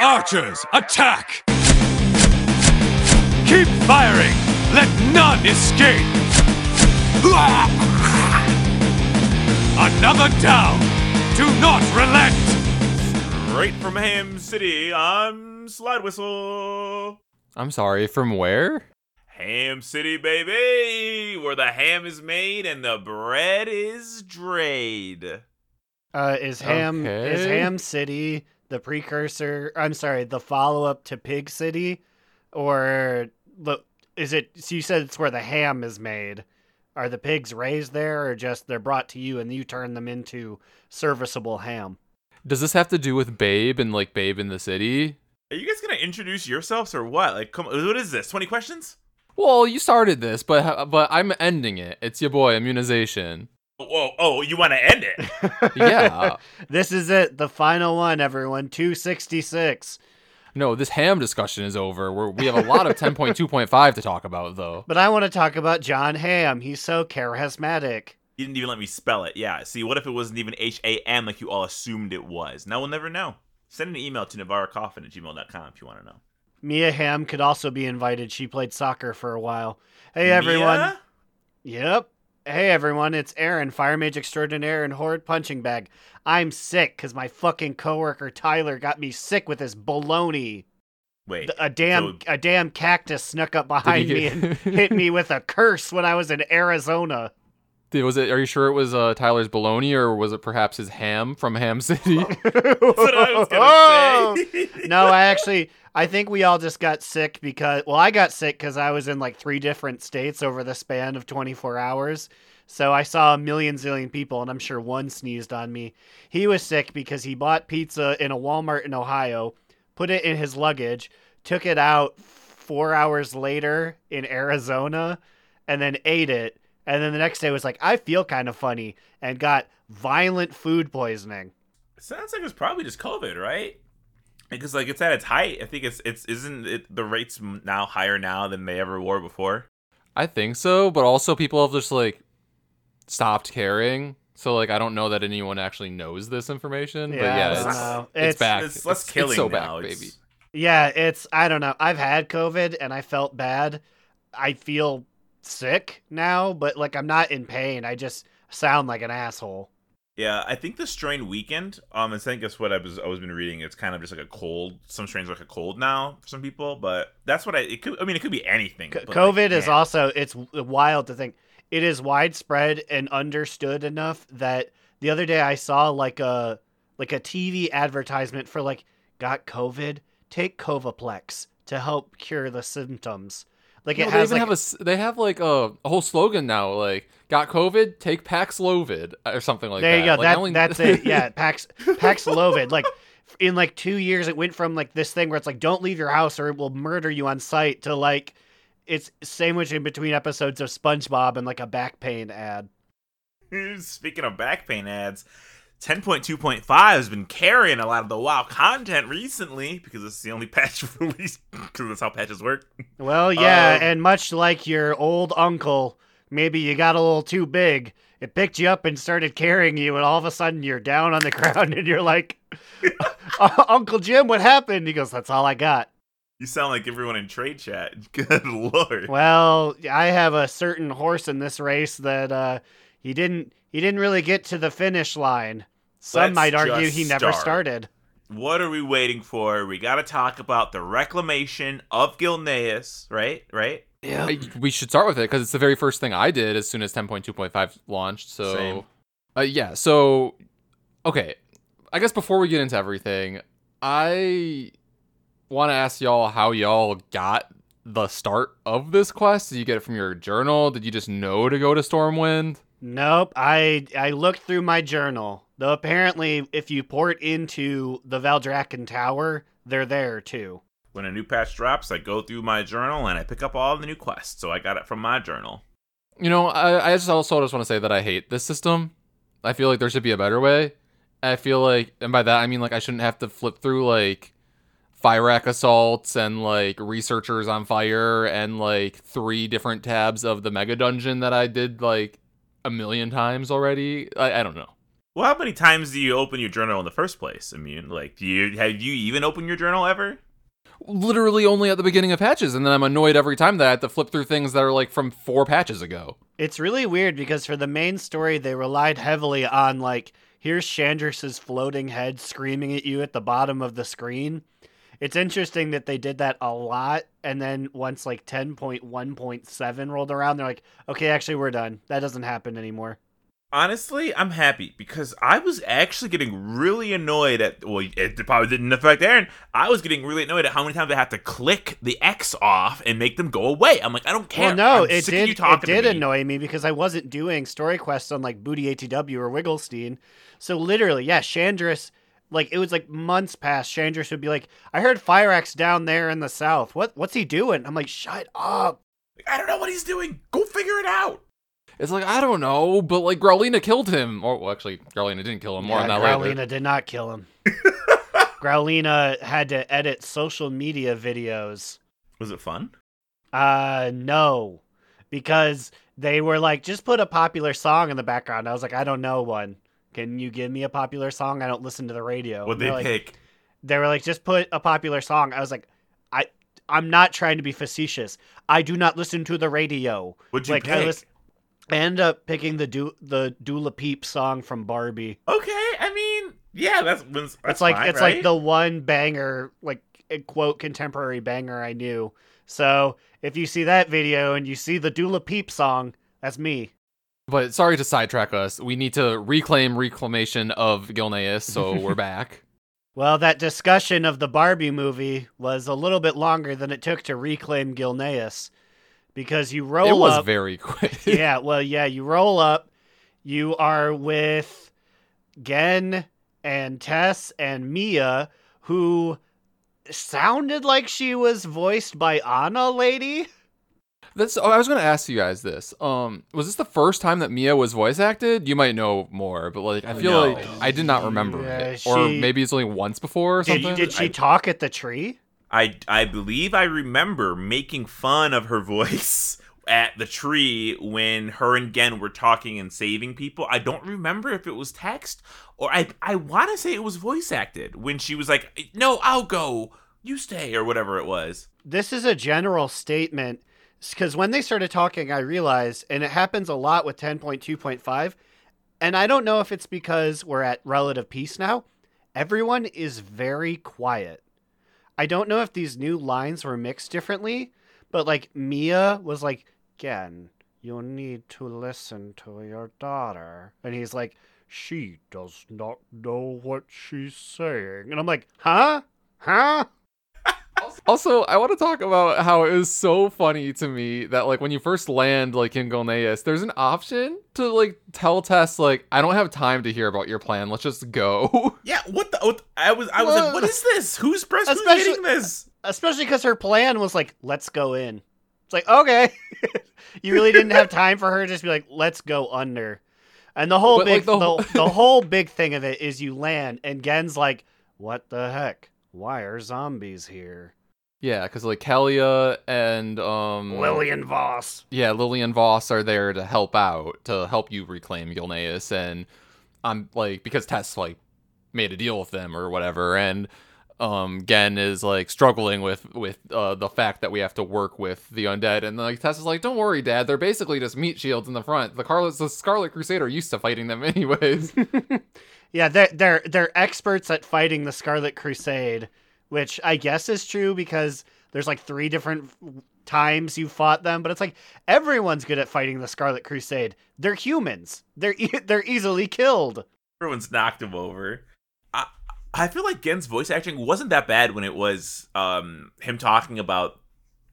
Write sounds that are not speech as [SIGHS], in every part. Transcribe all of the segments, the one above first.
Archers, attack! Keep firing! Let none escape! Another down! Do not relent! Straight from Ham City, I'm Slidewhistle. I'm sorry, from where? Ham City, baby, where the ham is made and the bread is drayed. Uh, is Ham is Ham City the precursor? I'm sorry, the follow up to Pig City, or the is it? So you said it's where the ham is made. Are the pigs raised there, or just they're brought to you and you turn them into serviceable ham? Does this have to do with Babe and like Babe in the City? Are you guys gonna introduce yourselves or what? Like, come, what is this? Twenty questions? Well, you started this, but but I'm ending it. It's your boy Immunization. Whoa, oh, you want to end it? [LAUGHS] Yeah. this is it, the final one, everyone. Two sixty six. no, this ham discussion is over. We're, we have a lot of 10.2.5 to talk about though. But I want to talk about Jon Hamm. He's so charismatic. You didn't even let me spell it. Yeah. See, what if it wasn't even H A M like you all assumed it was? Now we'll never know. Send an email to navarracoffin at gmail.com if you want to know. Mia Hamm could also be invited. She played soccer for a while. Hey everyone. Mia? Yep. Hey everyone, it's Aaron, Fire Mage Extraordinaire and Horde Punching Bag. I'm sick because my fucking coworker Tyler got me sick with his baloney. Wait. A damn so- a damn cactus snuck up behind he me get- and hit me with a [LAUGHS] curse when I was in Arizona. Dude, was it? Are you sure it was uh, Tyler's baloney or was it perhaps his ham from Ham City? [LAUGHS] That's what I was gonna [LAUGHS] say. no, I actually I think we all just got sick because well, I got sick because I was in like three different states over the span of 24 hours. So I saw a million zillion people, and I'm sure one sneezed on me. He was sick because he bought pizza in a Walmart in Ohio, put it in his luggage, took it out four hours later in Arizona, and then ate it. And then the next day was like, I feel kind of funny, and got violent food poisoning. Sounds like it's probably just COVID, right? Because like it's at its height. I think it's it's isn't it the rates now higher now than they ever were before. I think so, but also people have just like stopped caring. So like I don't know that anyone actually knows this information. but Yeah, yeah, it's, it's, It's- back. It's less It's- killing it's so now. back, It's- baby. Yeah, it's I don't know. I've had COVID and I felt bad. I feel sick now, but like I'm not in pain. I just sound like an asshole. Yeah, I think the strain weakened. Um, I think that's what I was I was been reading. It's kind of just like a cold. Some strains are like a cold now for some people, but that's what I. It could. I mean, it could be anything. C- but, COVID like, is man. also it's wild to think it is widespread and understood enough that the other day I saw like a like a TV advertisement for like got COVID, take Covaplex to help cure the symptoms. Like No, it they has even like have a s- they have like a, a whole slogan now, like "Got COVID, take Paxlovid" uh, or something like there that. you go. Like, that, only- that's it. Yeah, [LAUGHS] Pax Paxlovid. Like in like two years, it went from like this thing where it's like don't leave your house or it will murder you on sight to like it's sandwiched in between episodes of SpongeBob and like a back pain ad. [LAUGHS] Speaking of back pain ads, 10.2.5 has been carrying a lot of the WoW content recently because it's the only [LAUGHS] patch released because that's how patches work. Well, yeah, Um, and much like your old uncle, maybe you got a little too big. It picked you up and started carrying you, and all of a sudden you're down on the [LAUGHS] ground, and you're like, [LAUGHS] "Uncle Jim, what happened?" He goes, "That's all I got." You sound like everyone in trade chat. Good lord. Well, I have a certain horse in this race that uh, he didn't he didn't really get to the finish line. Some Let's might argue he never start. started. What are we waiting for? We got to talk about the reclamation of Gilneas, right? Right? I- we should start with it because it's the very first thing I did as soon as 10.2.5 launched. So, Same. Uh, yeah. So, okay. I guess before we get into everything, I want to ask y'all how y'all got the start of this quest. Did you get it from your journal? Did you just know to go to Stormwind? Nope. I I looked through my journal. Though apparently, if you port into the Valdrakken Tower, they're there too. When a new patch drops, I go through my journal and I pick up all the new quests. So I got it from my journal. You know, I, I just also just want to say that I hate this system. I feel like there should be a better way. I feel like, and by that I mean like I shouldn't have to flip through like Fyrakk assaults and like researchers on fire and like three different tabs of the mega dungeon that I did like a million times already. I, I don't know. Well, how many times do you open your journal in the first place? I mean, like, do you have you even opened your journal ever? Literally only at the beginning of patches, and then I'm annoyed every time that I have to flip through things that are like from four patches ago. It's really weird because for the main story, they relied heavily on like here's Chandris's floating head screaming at you at the bottom of the screen. It's interesting that they did that a lot, and then once like 10.1.7 rolled around, they're like, okay, actually, we're done. That doesn't happen anymore. Honestly, I'm happy because I was actually getting really annoyed at. Well, it probably didn't affect Aaron. I was getting really annoyed at how many times I had to click the X off and make them go away. I'm like, I don't care. Well, no, I'm it sick of you did. It did me. annoy me because I wasn't doing story quests on like Booty ATW or Wigglestein. So literally, yeah, Chandris, like it was like months past. Chandris would be like, "I heard Fireaxe down there in the south. What? What's he doing?" I'm like, "Shut up." I don't know what he's doing. Go figure it out. It's like I don't know, but like Growlina killed him, or well, actually, Growlina didn't kill him. More yeah, on that Growlina later. did not kill him. [LAUGHS] Growlina had to edit social media videos. Was it fun? Uh, no, because they were like, just put a popular song in the background. I was like, I don't know one. Can you give me a popular song? I don't listen to the radio. What they like, pick? They were like, just put a popular song. I was like, I, I'm not trying to be facetious. I do not listen to the radio. What'd you like I pick? was, I ended up picking the du- the Dua Lipa song from Barbie. Okay, I mean, yeah, that's, that's it's like fine, it's right? like the one banger, like a quote contemporary banger I knew. So if you see that video and you see the Dua Lipa song, that's me. But sorry to sidetrack us. We need to reclaim reclamation of Gilneas, so [LAUGHS] we're back. Well, that discussion of the Barbie movie was a little bit longer than it took to reclaim Gilneas, because you roll it was up. very [LAUGHS] quick. [LAUGHS] yeah, well, yeah, you roll up. You are with Genn and Tess and Mia, who sounded like she was voiced by Anna Lady. That's. Oh, I was gonna ask you guys this. Um, was this the first time that Mia was voice acted? You might know more, but like, I feel No. like I did not remember Yeah, it, or maybe it's only once before or Did, did she I- talk at the tree? I I believe I remember making fun of her [LAUGHS] voice at the tree when her and Genn were talking and saving people. I don't remember if it was text or I I want to say it was voice acted when she was like, "No, I'll go. You stay" or whatever it was. This is a general statement because when they started talking, I realized, and it happens a lot with 10.2.5, and I don't know if it's because we're at relative peace now. Everyone is very quiet. I don't know if these new lines were mixed differently, but like Mia was like, Genn, you need to listen to your daughter. And he's like, she does not know what she's saying. And I'm like, huh? Huh? Also, I want to talk about how it was so funny to me that like when you first land like in Gilneas, there's an option to like tell Tess like I don't have time to hear about your plan. Let's just go. [LAUGHS] Yeah, what the? What, I was I was like, "What is this? Who's press? Who's Especially- this?" especially because her plan was like, let's go in. It's like, okay. [LAUGHS] you really didn't have [LAUGHS] time for her to just be like, let's go under. And the whole But, like, big the the, whole- the, whole big thing of it is you land and Genn's like, what the heck? Why are zombies here? Yeah, because like Calia and um Lilian Voss. yeah, Lilian Voss are there to help out, to help you reclaim Gilneas, and I'm like because Tess like made a deal with them or whatever, and um Genn is like struggling with with uh, the fact that we have to work with the undead, and like Tess is like, don't worry, Dad, they're basically just meat shields in the front. The Carlos, the Scarlet Crusader used to fighting them [LAUGHS] anyways. [LAUGHS] Yeah, they're they're they're experts at fighting the Scarlet Crusade, which I guess is true because there's like three different times you fought them, but it's like everyone's good at fighting the Scarlet Crusade. They're humans. They're e- [LAUGHS] they're easily killed. Everyone's knocked him over. I I feel like Genn's voice acting wasn't that bad when it was um him talking about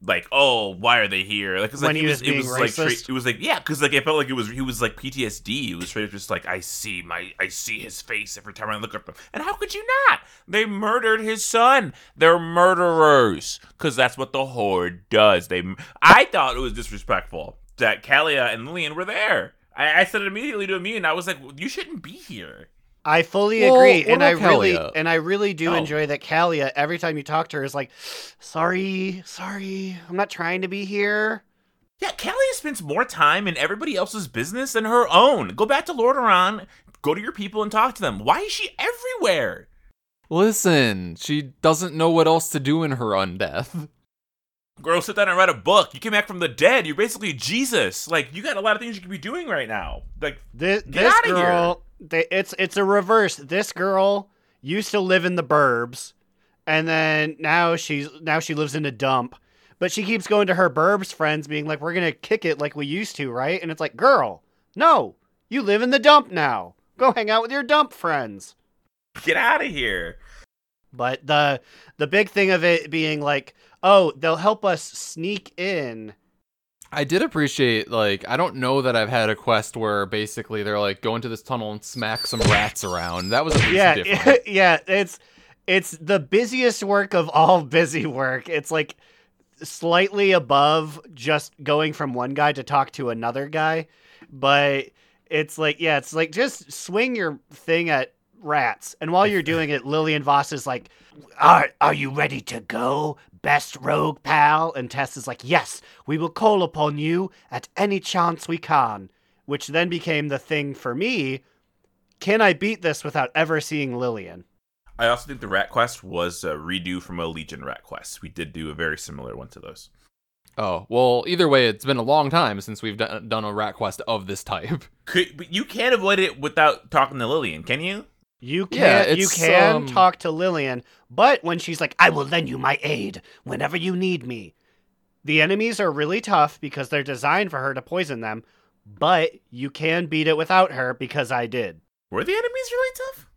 like oh why are they here? Like 'cause, like When he was it being was like racist? straight- it was like yeah because like it felt like it was he was like PTSD it was straight up just like I see my I see his face every time I look at him. And how could you not? They murdered his son. They're murderers. Because that's what the horde does. They I thought it was disrespectful that Calia and Lilian were there. I, I said it immediately to Amin. I was like you shouldn't be here I fully Well, agree, and I about really and I really do Oh. enjoy that Calia. Every time you talk to her, is like, "Sorry, sorry, I'm not trying to be here." Yeah, Calia spends more time in everybody else's business than her own. Go back to Lordaeron, Go to your people and talk to them. Why is she everywhere? Listen, she doesn't know what else to do in her undeath. Girl, sit down and write a book. You came back from the dead. You're basically Jesus. Like you got a lot of things you could be doing right now. Like This, Get this girl, they, it's it's a reverse. This girl used to live in the burbs, and then now she's now she lives in a dump. But she keeps going to her burbs friends, being like, "We're gonna kick it like we used to, right?" And it's like, "Girl, no, you live in the dump now. Go hang out with your dump friends." get out of here. But the the big thing of it being like, "Oh, they'll help us sneak in." I did appreciate like I don't know that I've had a quest where basically they're like go into this tunnel and smack some rats around. That was yeah, [LAUGHS] yeah, it's it's the busiest work of all [LAUGHS] busy work. It's like slightly above just going from one guy to talk to another guy, but it's like yeah, it's like just swing your thing at rats. And while you're doing it, Lilian Voss is like, "Are are you ready to go, best rogue pal?" And Tess is like, "Yes, we will call upon you at any chance we can." Which then became the thing for me can I beat this without ever seeing Lilian? I also think the Rat Quest was a redo from a Legion Rat Quest. We did do a very similar one to those. Oh well, either way, it's been a long time since we've done, done a rat quest of this type. Could, but you can't avoid it without talking to Lilian, can you? You Yeah, can you can um, talk to Lilian, but when she's like, "I will lend you my aid whenever you need me," the enemies are really tough because they're designed for her to poison them. But you can beat it without her because I did. Were the enemies really tough?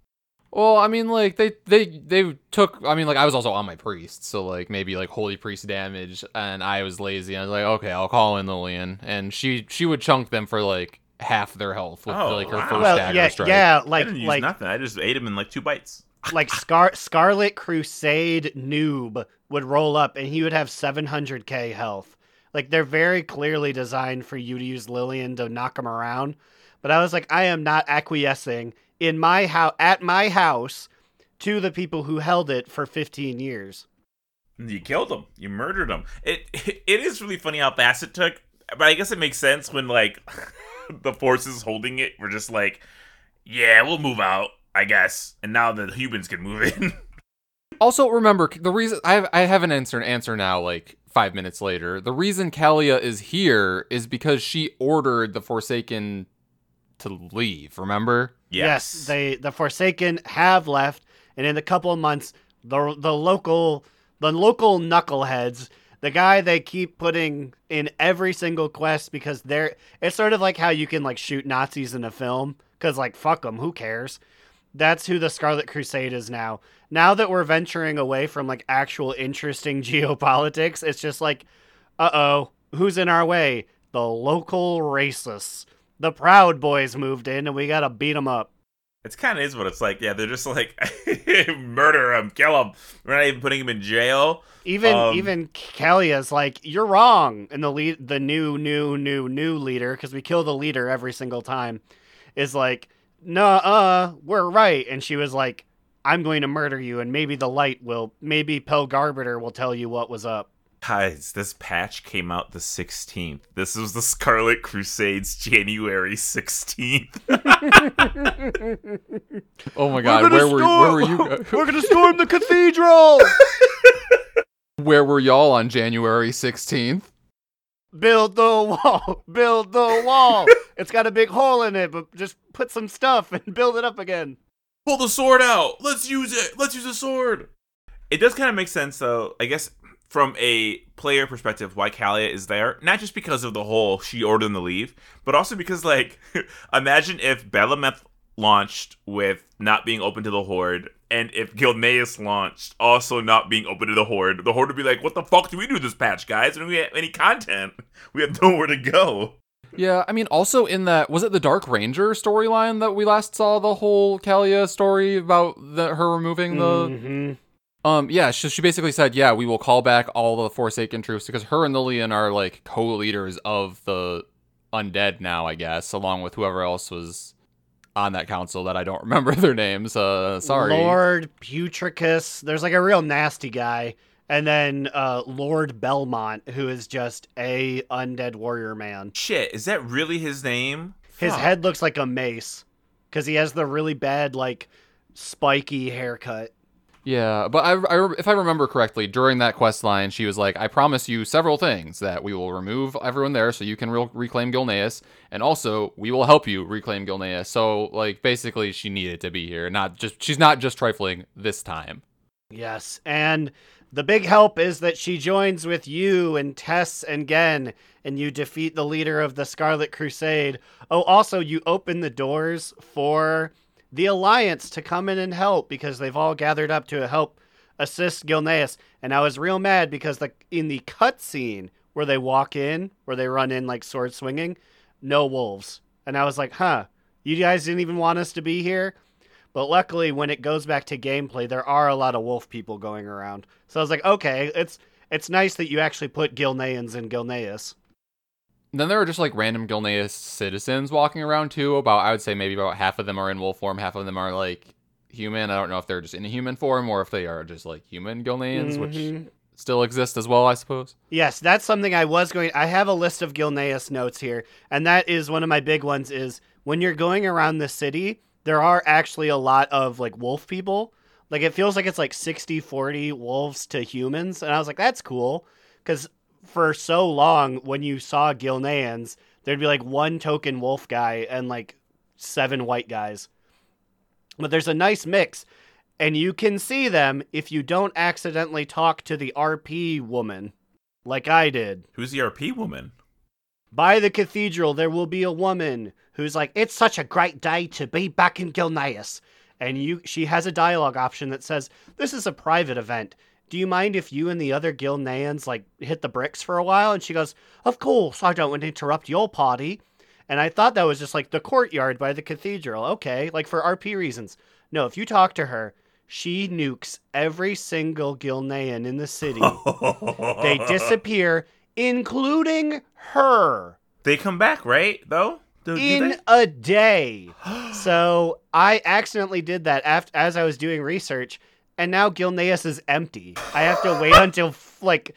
Well, I mean, like they they they took. I mean, like I was also on my priest, so like maybe like holy priest damage, and I was lazy. I was like, okay, I'll call in Lilian, and she she would chunk them for like half their health with Oh, like her wow. first well, dagger yeah, strike. yeah, I like didn't use like nothing. I just ate him in like two bites. [LAUGHS] like Scar Scarlet Crusade noob would roll up and he would have 700k health. Like they're very clearly designed for you to use Lilian to knock him around. But I was like, I am not acquiescing in my house at my house to the people who held it for 15 years. You killed him. You murdered him. It [LAUGHS] it is really funny how fast it took, but I guess it makes sense when like [LAUGHS] [LAUGHS] the forces holding it were just like, yeah, we'll move out, I guess, and now the humans can move in. [LAUGHS] Also, remember the reason I have I have an answer answer now. Like five minutes later, the reason Calia is here is because she ordered the Forsaken to leave. Remember? yes. they the Forsaken have left, and in a couple of months, the the local the local knuckleheads, the guy they keep putting in every single quest because they're it's sort of like how you can like shoot Nazis in a film because like fuck them, who cares? That's who the Scarlet Crusade is now. Now that we're venturing away from like actual interesting [LAUGHS] geopolitics, it's just like, uh oh, who's in our way? The local racists. The Proud Boys moved in, and we gotta beat them up. It's kind of is what it's like. Yeah, they're just like [LAUGHS] murder him, kill him. We're not even putting him in jail. Even Um, even is like, you're wrong, and the lead, the new new new new leader, because we kill the leader every single time, is like, nah, uh, we're right, and she was like, I'm going to murder you, and maybe the light will, maybe Pel Garbiter will tell you what was up. Guys, this patch came out the 16th. This was the Scarlet Crusades January 16th. [LAUGHS] Oh my god, where were where were you? [LAUGHS] We're gonna storm the cathedral. [LAUGHS] Where were y'all on January sixteenth? Build the wall. Build the wall. it's got a big hole in it, but just put some stuff and build it up again. Pull the sword out. Let's use it. Let's use the sword. It does kind of make sense, though. I guess from a player perspective, why Calia is there. Not just because of the whole she ordered them to leave, but also because, like, [LAUGHS] imagine if Bel'ameth launched with not being open to the Horde, and if Gilneas launched also not being open to the Horde. The Horde would be like, what the fuck do we do this patch, guys? And we have any content. [LAUGHS] We have nowhere to go. Yeah, I mean, also in that was it the Dark Ranger storyline that we last saw the whole Calia story about the, her removing the Mhm. Um yeah she, she basically said yeah we will call back all the Forsaken troops because her and Lilian are like co-leaders of the undead now I guess along with whoever else was on that council that I don't [LAUGHS] remember their names uh sorry Lord Putricus. There's like a real nasty guy. And then uh, Lord Belmont, who is just a undead warrior man. Shit, is that really his name? His Fuck. head looks like a mace. because he has the really bad like spiky haircut. Yeah, but I, I, if I remember correctly, during that quest line, she was like, "I promise you several things that we will remove everyone there, so you can re- reclaim Gilneas, and also we will help you reclaim Gilneas." So, like, basically, she needed to be here, not just she's not just trifling this time. Yes, and the big help is that she joins with you and Tess and Genn, and you defeat the leader of the Scarlet Crusade. Oh, also, you open the doors for the Alliance to come in and help because they've all gathered up to help assist Gilneas. And I was real mad because the in the cutscene where they walk in, where they run in like sword swinging, no wolves. And I was like, huh, you guys didn't even want us to be here? But luckily, when it goes back to gameplay, there are a lot of wolf people going around. So I was like, okay, it's it's nice that you actually put Gilneans in Gilneas. Then there are just like random Gilneas citizens walking around too. About I would say maybe about half of them are in wolf form, half of them are like human. I don't know if they're just in a human form or if they are just like human Gilneans, Mhm. which still exist as well, I suppose. Yes, that's something I was going. I have a list of Gilneas notes here, and that is one of my big ones. Is when you're going around the city, there are actually a lot of like wolf people. Like it feels like it's like 60-40 wolves to humans, and I was like, that's cool, because for so long when you saw Gilneans, there'd be like one token wolf guy and like seven white guys. But there's a nice mix, and you can see them if you don't accidentally talk to the RP woman, like I did. Who's the RP woman? By the cathedral, there will be a woman who's like, "It's such a great day to be back in Gilneas," and you, she has a dialogue option that says, "This is a private event. Do you mind if you and the other Gilneans like hit the bricks for a while?" And she goes, "Of course. I don't want to interrupt your party." And I thought that was just like the courtyard by the cathedral. Okay, like for RP reasons. No, if you talk to her, she nukes every single Gilnean in the city. [LAUGHS] they disappear, including her, They come back, right? Though. Do, do in they? a day. [GASPS] so I accidentally did that after as I was doing research, and now Gilneas is empty. I have to wait until like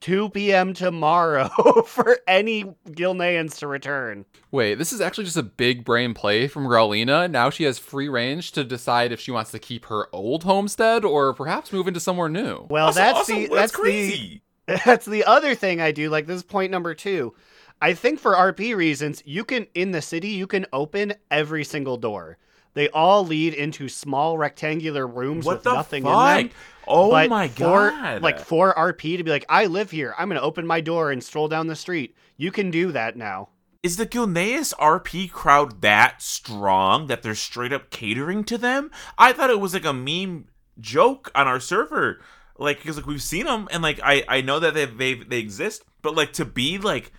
2 p.m. tomorrow [LAUGHS] for any Gilneans to return. Wait, this is actually just a big brain play from Growlina. Now she has free range to decide if she wants to keep her old homestead or perhaps move into somewhere new. Well, Also- that's also, the that's, that's the. [LAUGHS] That's the other thing I do. Like this is point number two. I think for RP reasons, you can in the city you can open every single door. They all lead into small rectangular rooms What with nothing fuck? in them. Oh But my for, god! Like for RP to be like, I live here. I'm gonna open my door and stroll down the street. You can do that now. Is the Gilneas RP crowd that strong that they're straight up catering to them? I thought it was like a meme joke on our server, like because like we've seen them and like I I know that they they they exist, but like to be like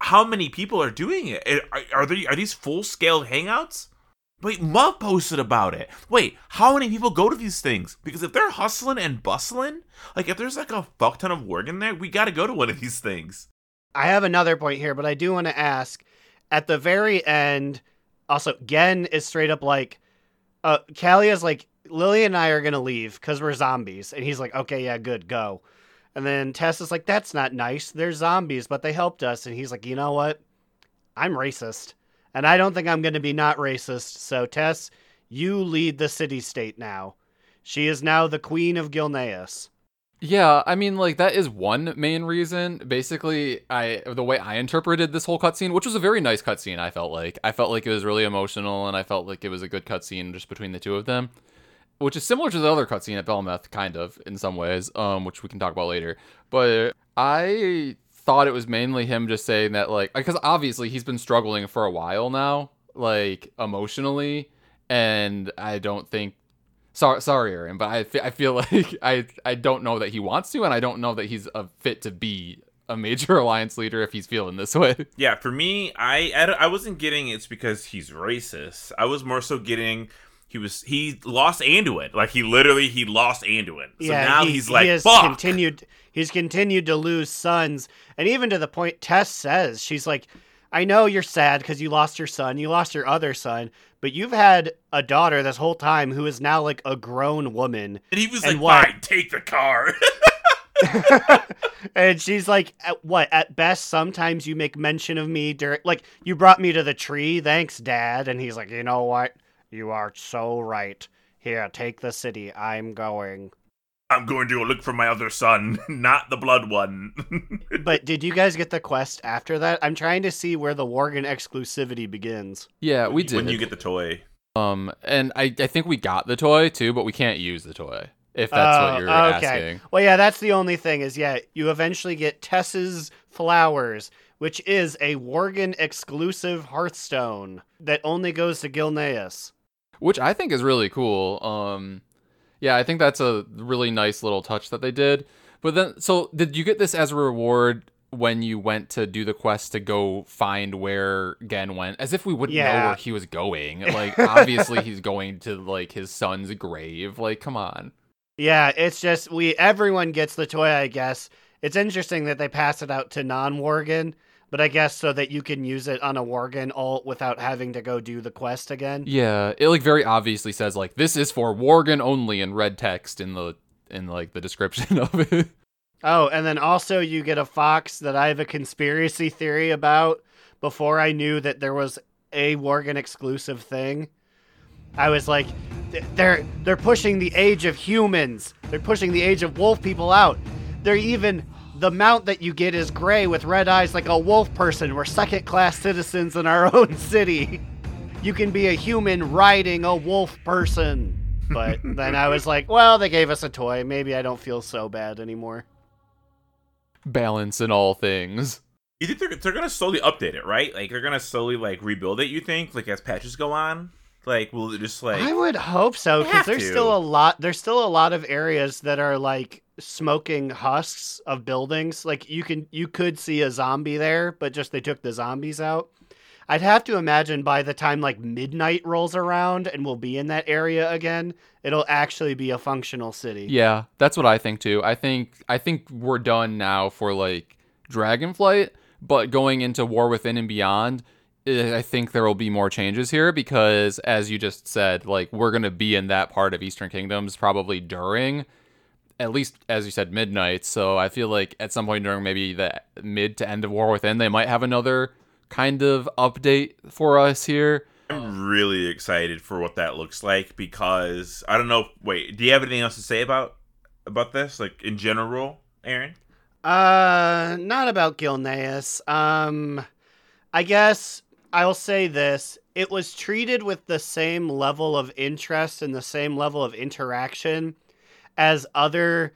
how many people are doing it? It- Are, are they are these full scale hangouts? Wait, Muff posted about it. Wait, how many people go to these things? Because if they're hustling and bustling, like if there's like a fuck ton of work in there, we got to go to one of these things. I have another point here, but I do want to ask at the very end. Also, Genn is straight up like, uh, Calia's like, Lily and I are gonna leave because we're zombies, and he's like, okay, yeah, good, go. And then Tess is like, that's not nice. They're zombies, but they helped us, and he's like, you know what? I'm racist, and I don't think I'm gonna be not racist. So Tess, you lead the city state now. She is now the queen of Gilneas. Yeah, I mean, like that is one main reason. Basically, I the way I interpreted this whole cutscene, which was a very nice cutscene, I felt like I felt like it was really emotional, and I felt like it was a good cutscene just between the two of them, which is similar to the other cutscene at Bel'ameth, kind of in some ways, um, which we can talk about later. But I thought it was mainly him just saying that, like, because obviously he's been struggling for a while now, like emotionally, and I don't think Sorry, sorry, Aaron, but I, I feel [LAUGHS] like I I don't know that he wants to, and I don't know that he's a fit to be a major [LAUGHS] alliance leader if he's feeling this way. Yeah, for me, I I, I wasn't getting it's because he's racist. I was more so getting he was he lost Anduin. Like he literally he lost Anduin. So now he, he's like he has fuck. continued he's continued to lose sons and even to the point tess says she's like i know you're sad because you lost your son you lost your other son but you've had a daughter this whole time who is now like a grown woman and he was and like, fine, take the car. [LAUGHS] [LAUGHS] and she's like at what at best sometimes you make mention of me during like you brought me to the tree thanks dad and he's like you know what You are so right. Here, take the city. I'm going. I'm going to go look for my other son, [LAUGHS] not the blood one. [LAUGHS] But did you guys get the quest after that? I'm trying to see where the Worgen exclusivity begins. Yeah, we did. when you get the toy. um, and I, I think we got the toy too, but we can't use the toy if that's Oh, what you're okay. asking. Well, yeah, that's the only thing is, yeah, you eventually get Tess's Flowers, which is a Worgen exclusive Hearthstone that only goes to Gilneas. Which I think is really cool. Um, yeah, I think that's a really nice little touch that they did. But then, so did you get this as a reward when you went to do the quest to go find where Genn went? As if we wouldn't know where he was going. [LAUGHS] Like, obviously, he's going to like his son's grave. Like, come on. Yeah, it's just we everyone gets the toy, I guess. It's interesting that they pass it out to non-Worgen, but I guess so that you can use it on a Worgen alt without having to go do the quest again. Yeah, it like very obviously says like this is for Worgen only in red text in the in like the description [LAUGHS] of it. Oh, and then also you get a fox that I have a conspiracy theory about before I knew that there was a Worgen exclusive thing. I was like they're they're pushing the age of humans. They're pushing the age of wolf people out. They're even the mount that you get is gray with red eyes like a wolf person. We're second class citizens in our [LAUGHS] own city. You can be a human riding a wolf person. But [LAUGHS] then I was like, well, they gave us a toy. Maybe I don't feel so bad anymore. Balance in all things. You think they're they're gonna slowly update it, right? Like they're gonna slowly like rebuild it. You think, like as patches go on, like will it just like I would hope so because there's to. still a lot. There's still a lot of areas that are like smoking husks of buildings. Like you can, you could see a zombie there, but just they took the zombies out. I'd have to imagine by the time like midnight rolls around and we'll be in that area again, it'll actually be a functional city. Yeah, that's what I think too. I think I think we're done now for like Dragonflight, but going into War Within and beyond, eh, I think there will be more changes here because as you just said, like we're going to be in that part of Eastern Kingdoms probably during at least as you said midnight. So I feel like at some point during maybe the mid to end of War Within, they might have another kind of update for us here. I'm really excited for what that looks like because I don't know. Wait, do you have anything else to say about about this, like in general, Aaron? Uh, not about Gilneas. Um, I guess I'll say this: it was treated with the same level of interest and the same level of interaction as other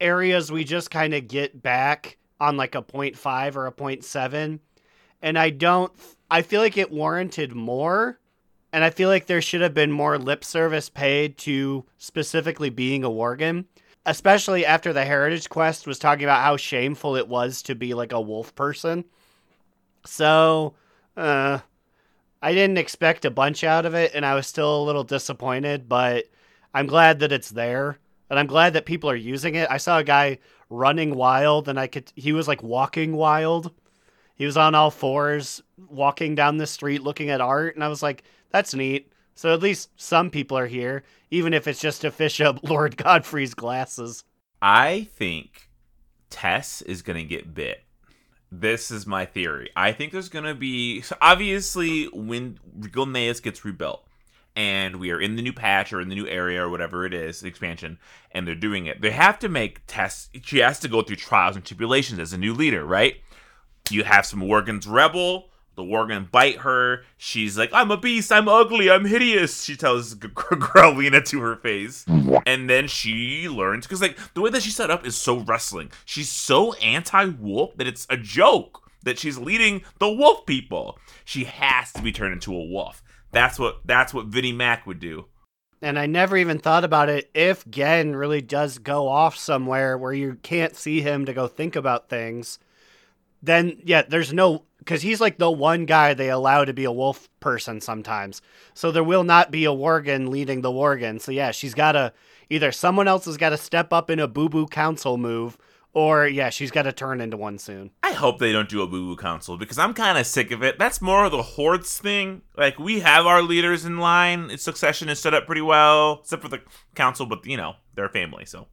areas we just kind of get back on like a 0.5 or a 0.7 and i don't i feel like it warranted more and i feel like there should have been more lip service paid to specifically being a worgen especially after the heritage quest was talking about how shameful it was to be like a wolf person. So uh i didn't expect a bunch out of it and i was still a little disappointed but i'm glad that it's there and i'm glad that people are using it i saw a guy running wild and i could he was like walking wild he was on all fours walking down the street looking at art and i was like that's neat so at least some people are here even if it's just to fish up [LAUGHS] lord godfrey's glasses I think Tess is gonna get bit. This is my theory. I think there's gonna be so obviously when Gilneas gets rebuilt and we are in the new patch or in the new area or whatever it is, expansion, and they're doing it. They have to make tests. she has to go through trials and tribulations as a new leader, right? You have some Worgen's rebel. The Worgen bite her. She's like, I'm a beast. I'm ugly. I'm hideous. She tells G- [LAUGHS] Growlina to her face. And then she learns, because like the way that she's set up is so wrestling. She's so anti wolf that it's a joke that she's leading the wolf people. She has to be turned into a wolf. That's what that's what Vinnie Mac would do. And I never even thought about it. If Genn really does go off somewhere where you can't see him to go think about things, then yeah, there's no because he's like the one guy they allow to be a wolf person sometimes. So there will not be a Worgen leading the Worgen. So yeah, she's got to either someone else has got to step up in a boo boo council move, or yeah, she's got to turn into one soon. I hope they don't do a boo boo council because I'm kind of sick of it. That's more of the hordes thing. Like we have our leaders in line. Its succession is set up pretty well, except for the council. But you know they're a family, so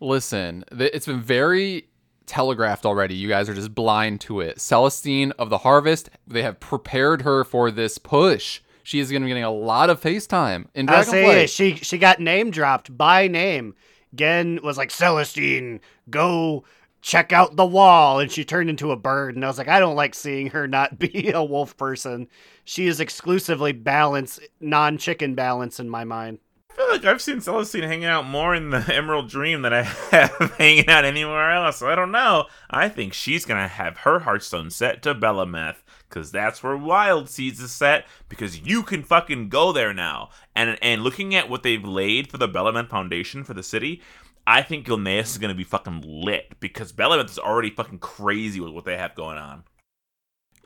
Listen, th- it's been very telegraphed already. You guys are just blind to it. Celestine of the Harvest, they have prepared her for this push. she is going to be getting a lot of FaceTime in I say Dragonflight. she she got name dropped by name. Genn was like Celestine, go check out the wall, and she turned into a bird. And I was like, I don't like seeing her not [LAUGHS] be a wolf person. She is exclusively balance, non-chicken balance in my mind. I feel like I've seen Celestine hanging out more in the [LAUGHS] Emerald Dream than I [LAUGHS] have hanging out anywhere else. I don't know. I think she's gonna have her Hearthstone set to Bel'ameth, because that's where Wild Seeds is set, because you can fucking go there now. And and looking at what they've laid for the Bel'ameth Foundation for the city, I think Gilneas is gonna be fucking lit, because Bel'ameth is already fucking crazy with what they have going on.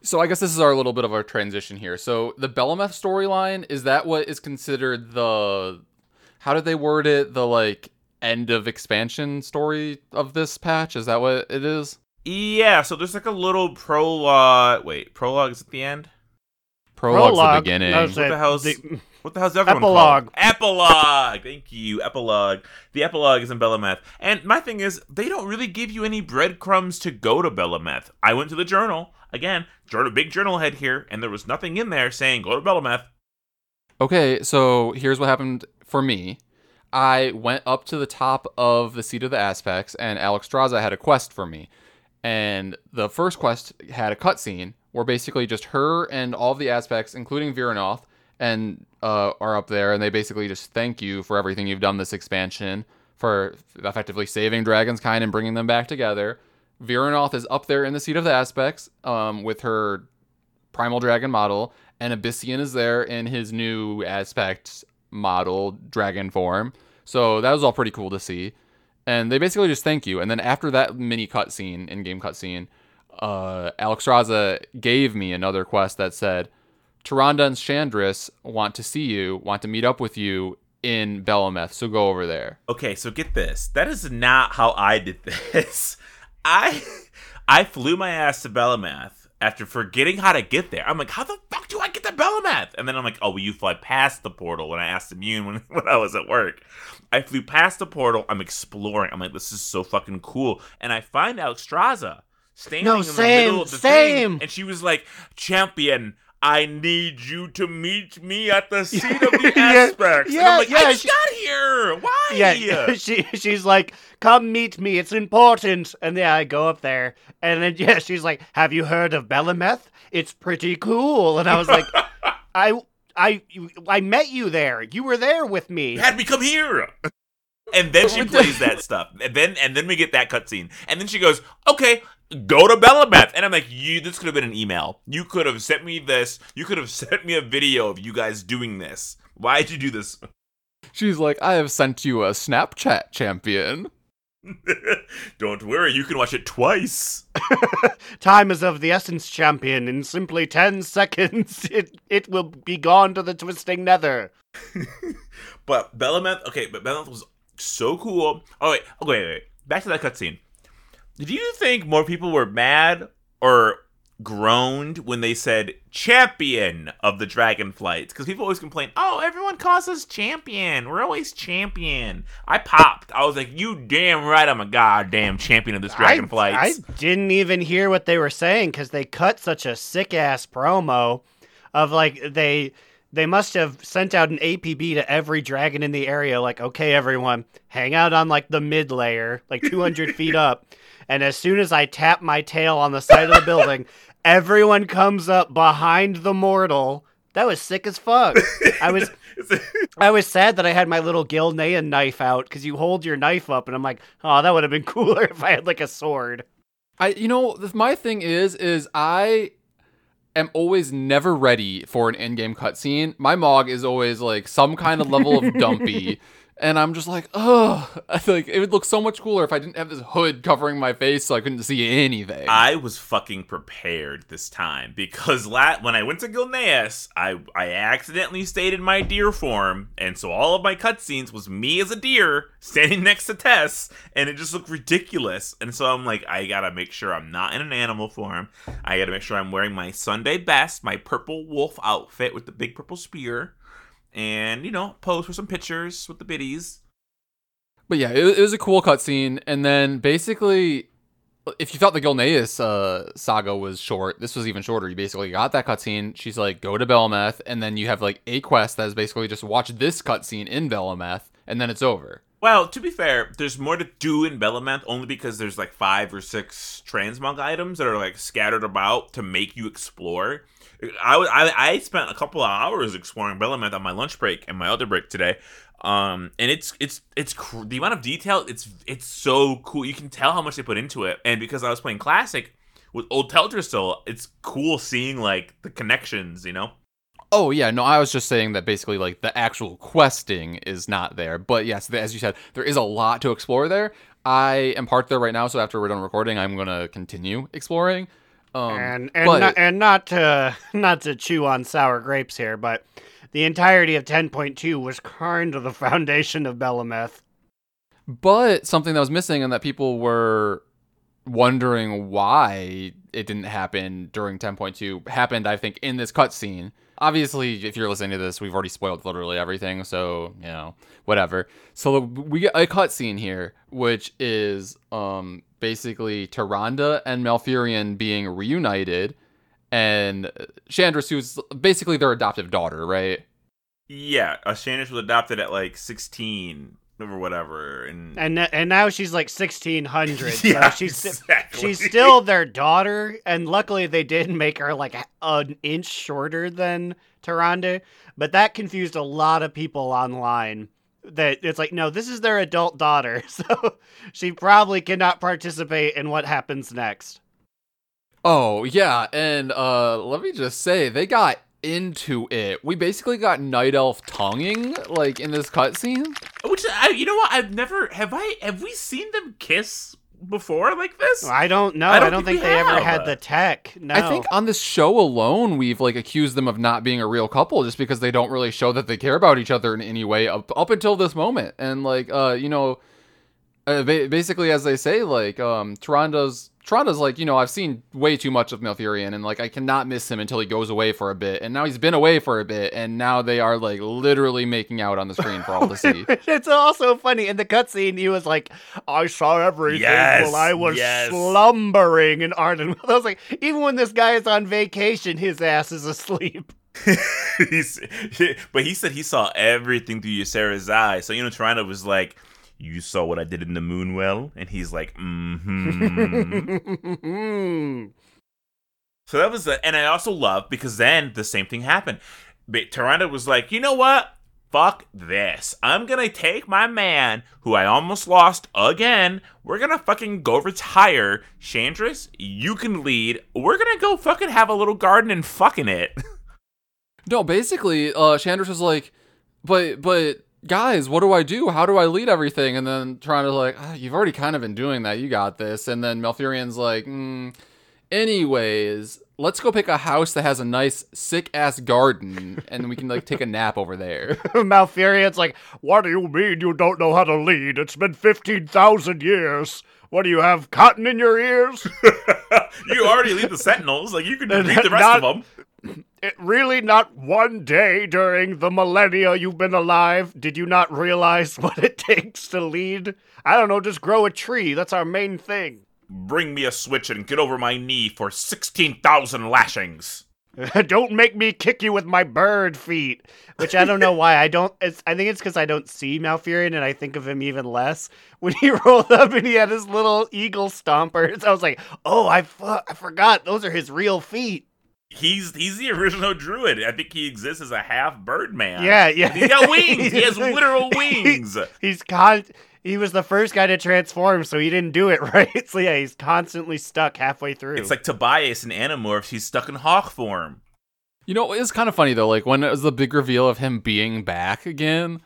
So I guess this is our little bit of our transition here. So the Bel'ameth storyline is that what is considered the how did they word it? The like end of expansion story of this patch? Is that what it is? Yeah, so there's like a little prologue. Wait, prologue is at the end? Prologue's Prologue. the beginning. [LAUGHS] What the hell's the- what the hell's the other one Epilogue. called? Epilogue. Thank you, epilogue. The epilogue is in Bel'ameth, and my thing is they don't really give you any breadcrumbs to go to Bel'ameth. I went to the journal again, journal, big journal head here, and there was nothing in there saying go to Bel'ameth. Okay, so here's what happened for me. I went up to the top of the seat of the aspects, and Alexstrasza had a quest for me. And the first quest had a cutscene where basically just her and all the aspects, including Vyranoth, and uh, are up there, and they basically just thank you for everything you've done this expansion, for effectively saving Dragon's Kind and bringing them back together. Vyranoth is up there in the seat of the aspects um, with her primal dragon model, and Ebyssian is there in his new aspect model dragon form. So that was all pretty cool to see. And they basically just thank you. And then after that mini cutscene, in-game cutscene, uh, Alexstrasza gave me another quest that said, Tyrande and Chandris want to see you, want to meet up with you in Bel'ameth, so go over there. Okay, so get this. That is not how I did [LAUGHS] this. I I flew my ass to Bel'ameth after forgetting how to get there. I'm like, how the fuck do I get to Bel'ameth? And then I'm like, oh, well, you fly past the portal when I asked Immune when, [LAUGHS] when I was at work. I flew past the portal. I'm exploring. I'm like, this is so fucking cool. And I find Alexstrasza standing No, in same, the middle of the same. thing. And she was like, champion, I need you to meet me at the seat of the Yeah, aspects. and I'm like, yeah, I just she- got here. Why? Yeah, [LAUGHS] she she's like, "Come meet me. It's important." And yeah, I go up there, and then [LAUGHS] yeah, she's like, "Have you heard of Bel'ameth? It's pretty cool." And I was like, [LAUGHS] "I I I met you there. You were there with me." had me come here. And then she plays that stuff. And then and then we get that cutscene. And then she goes, Okay, go to Bel'ameth. And I'm like, you this could have been an email. You could have sent me this. You could have [LAUGHS] sent me a video of you guys doing this. Why'd you do this? She's like, I have sent you a Snapchat champion. [LAUGHS] Don't worry, you can watch it twice. [LAUGHS] Time is of the essence, champion. In simply ten seconds, [LAUGHS] it it will be gone to the twisting nether. But Bel'ameth, okay, but Bel'ameth was so cool. Oh wait, okay, wait, wait. Back to that cutscene. Did you think more people were mad or groaned when they said champion of the dragon flights? Because people always complain, oh, everyone calls us champion. We're always champion. I popped. I was like, you damn right, I'm a goddamn champion of this dragon I, flights. I didn't even hear what they were saying because they cut such a sick ass promo of like they they must have sent out an APB to every dragon in the area. Like, okay, everyone, hang out on like the mid layer, like 200 [LAUGHS] feet up. And as soon as I tap my tail on the side of the building, everyone comes up behind the mortal. That was sick as fuck. I was [LAUGHS] I was sad that I had my little Gilnean knife out because you hold your knife up, and I'm like, oh, that would have been [LAUGHS] cooler if I had like a sword. I you know my thing is is I am always never ready for an in-game cutscene. My mog is always like some kind of level of dumpy. [LAUGHS] And I'm just like, oh, [LAUGHS] I feel like it would look so much cooler if I didn't have this hood covering my face so I couldn't see anything. I was fucking prepared this time because la- when I went to Gilneas, I I accidentally stayed in my deer form, and so all of my cutscenes was me as a deer standing [LAUGHS] next to Tess, and it just looked ridiculous. And so I'm like, I gotta make sure I'm not in an animal form. I gotta make sure I'm wearing my Sunday best, my purple wolf outfit with the big purple spear, and you know, pose for some pictures with the biddies. But yeah, it, it was a cool cutscene, and then basically, if you thought the Gilneas uh, saga was short, this was even shorter. You basically got that cutscene. She's like, go to Bel'ameth, and then you have like a quest that is basically just watch this cutscene in Bel'ameth, and then it's over. Well, to be fair, there's more to do in Bel'ameth only because there's like five or six transmog items that are like scattered about to make you explore. I I, I spent a couple of hours exploring Bel'ameth on my lunch break and my other break today. Um, and it's it's it's cr- the amount of detail. It's it's so cool. You can tell how much they put into it. And because I was playing classic with old Teldrassil, it's cool seeing like the connections. You know. Oh yeah, no, I was just saying that basically like the actual questing is not there, but yes, as you said, there is a lot to explore there. I am parked there right now, so after we're done recording, I'm gonna continue exploring. Um, and and but- not, and not to [LAUGHS] not to chew on sour grapes here, but the entirety of 10.2 was kind of the foundation of Bel'ameth. But something that was missing and that people were wondering why it didn't happen during 10.2 happened, I think, in this cutscene. Obviously, if you're listening to this, we've already spoiled literally everything, so you know, whatever. So we get a cutscene here, which is um basically Tyrande and Malfurion being reunited, and Shandris, who's basically their adoptive daughter, right? Yeah, uh, Shandris was adopted at like 16 or whatever, and And and now she's like 1600. [LAUGHS] Yeah, so she's exactly. she's still their daughter and luckily they did make her like an inch shorter than Tyrande, but that confused a lot of people online. That it's like no, this is their adult daughter. [LAUGHS] So she probably cannot participate in what happens next. Oh yeah, and uh let me just say they got into it. We basically got night elf tonguing like in this cutscene. which I, you know what? I've never have I have we seen them kiss before like this? I don't know. I I don't don't, think think, we they ever had the tech. No. I think on this show alone, we've like accused them of not being a real couple just because they don't really show that they care about each other in any way up, up until this moment. And like, uh, you know, uh, ba- basically as they say, like, um, Tyrande's Tyrande's like, you know, I've seen way too much of Malfurion, and like, I cannot miss him until he goes away for a bit. And now he's been away for a bit, and now they are like literally making out on the screen for all to [LAUGHS] oh see. it's also funny in the cutscene. He was like, "I saw everything Yes, while I was yes. slumbering in Arden." [LAUGHS] I was like, even when this guy is on vacation, his ass is asleep. [LAUGHS] He's, he- but he said he saw everything through Ysera's eyes. So you know, Toronto was like, "You saw what I did in the Moonwell," and he's like, "Mm-hmm." [LAUGHS] so that was the, and I also love because then the same thing happened. But Toronto was like, "You know what? Fuck this. I'm gonna take my man who I almost lost again. We're gonna fucking go retire. Shandris, you can lead. We're gonna go fucking have a little garden and fucking it." [LAUGHS] No, basically, uh, Shandris was like, but, but, guys, what do I do? How do I lead everything? And then Tyrande's like, ah, you've already kind of been doing that. You got this. And then Malfurion's like, mm, anyways, let's go pick a house that has a nice, sick ass garden, and we can like take a nap over there. [LAUGHS] Malfurion's like, "What do you mean you don't know how to lead? It's been fifteen thousand years. What do you have? Cotton in your ears? [LAUGHS] you already lead the Sentinels. Like you can [LAUGHS] read the rest Not- of them. It really not one day during the millennia you've been alive did you not realize [LAUGHS] what it takes to lead? I don't know. Just grow a tree. That's our main thing." Bring me a switch and get over my knee for sixteen thousand lashings. [LAUGHS] don't make me kick you with my bird feet. Which I don't know why. I don't. It's, I think it's because I don't see Malfurion and I think of him even less. When he [LAUGHS] rolled up and he had his little eagle stompers, I was like, oh, I, fu- I forgot. Those are his real feet he's he's the original druid. I think he exists as a half bird man. Yeah, yeah. He's got [LAUGHS] wings. he has literal [LAUGHS] wings. he's con he was the first guy to transform, so he didn't do it [LAUGHS] right. So yeah, he's constantly stuck halfway through. It's like Tobias in Animorphs, he's stuck in hawk form. You know, it's kind of funny though, like when it was the big reveal of him being back again,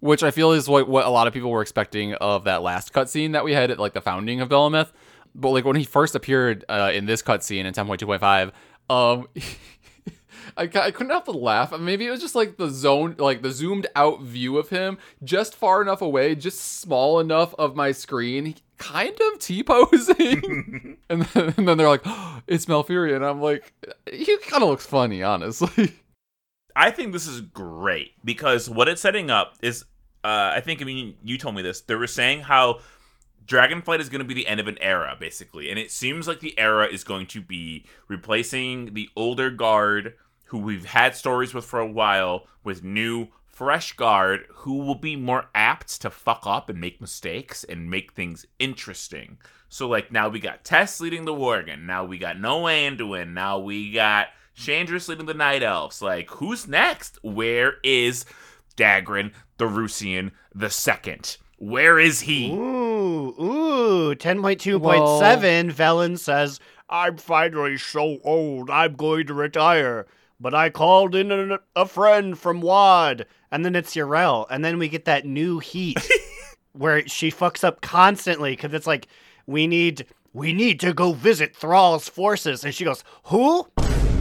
which I feel is what, what a lot of people were expecting of that last cutscene that we had at like the founding of Bel'ameth. But like when he first appeared uh, in this cutscene in 10.2.5, um, [LAUGHS] I, I couldn't help but laugh. Maybe it was just like the zone, like the zoomed out view of him, just far enough away, just small enough of my screen, kind of T posing. [LAUGHS] [LAUGHS] and, then, and then they're like, oh, "It's Malfurion." I'm like, he kind of looks funny, honestly. I think this is great because what it's setting up is, uh, I think, I mean, you told me this. They were saying how Dragonflight is going to be the end of an era, basically. And it seems like the era is going to be replacing the older guard who we've had stories with for a while with new, fresh guard who will be more apt to fuck up and make mistakes and make things interesting. So, like, now we got Tess leading the Worgen. Now we got Noah Anduin. Now we got Shandris leading the Night Elves. Like, who's next? Where is Dagran, Thaurissan, the second? Where is he? Ooh, ooh. 10.2.7, Velen says, I'm finally so old, I'm going to retire. But I called in a, a friend from WoD. And then it's Yrel. And then we get that new heat [LAUGHS] where she fucks up constantly because it's like, we need. We need to go visit Thrall's forces. And she goes, Who?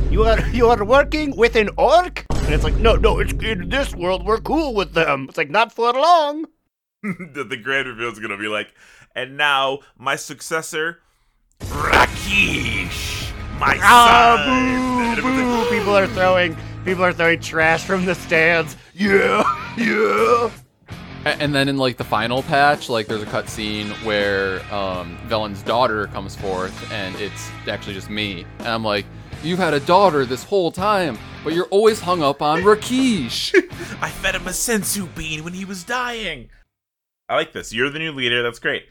You are you are working with an orc? And it's like, no, no, it's in this world we're cool with them. It's like not for long. [LAUGHS] the, the grand reveal is gonna be like, and now my successor, Rakeesh, my Ah, son. boo, And like, boo. People are throwing people are throwing trash from the stands. Yeah, yeah. And then in like the final patch, like there's a cutscene where um, Velen's daughter comes forth, and it's actually just me. And I'm like, "You've had a daughter this whole time, but you're always hung up on Rakeesh." [LAUGHS] I fed him a senzu bean when he was dying. I like this. You're the new leader. That's great.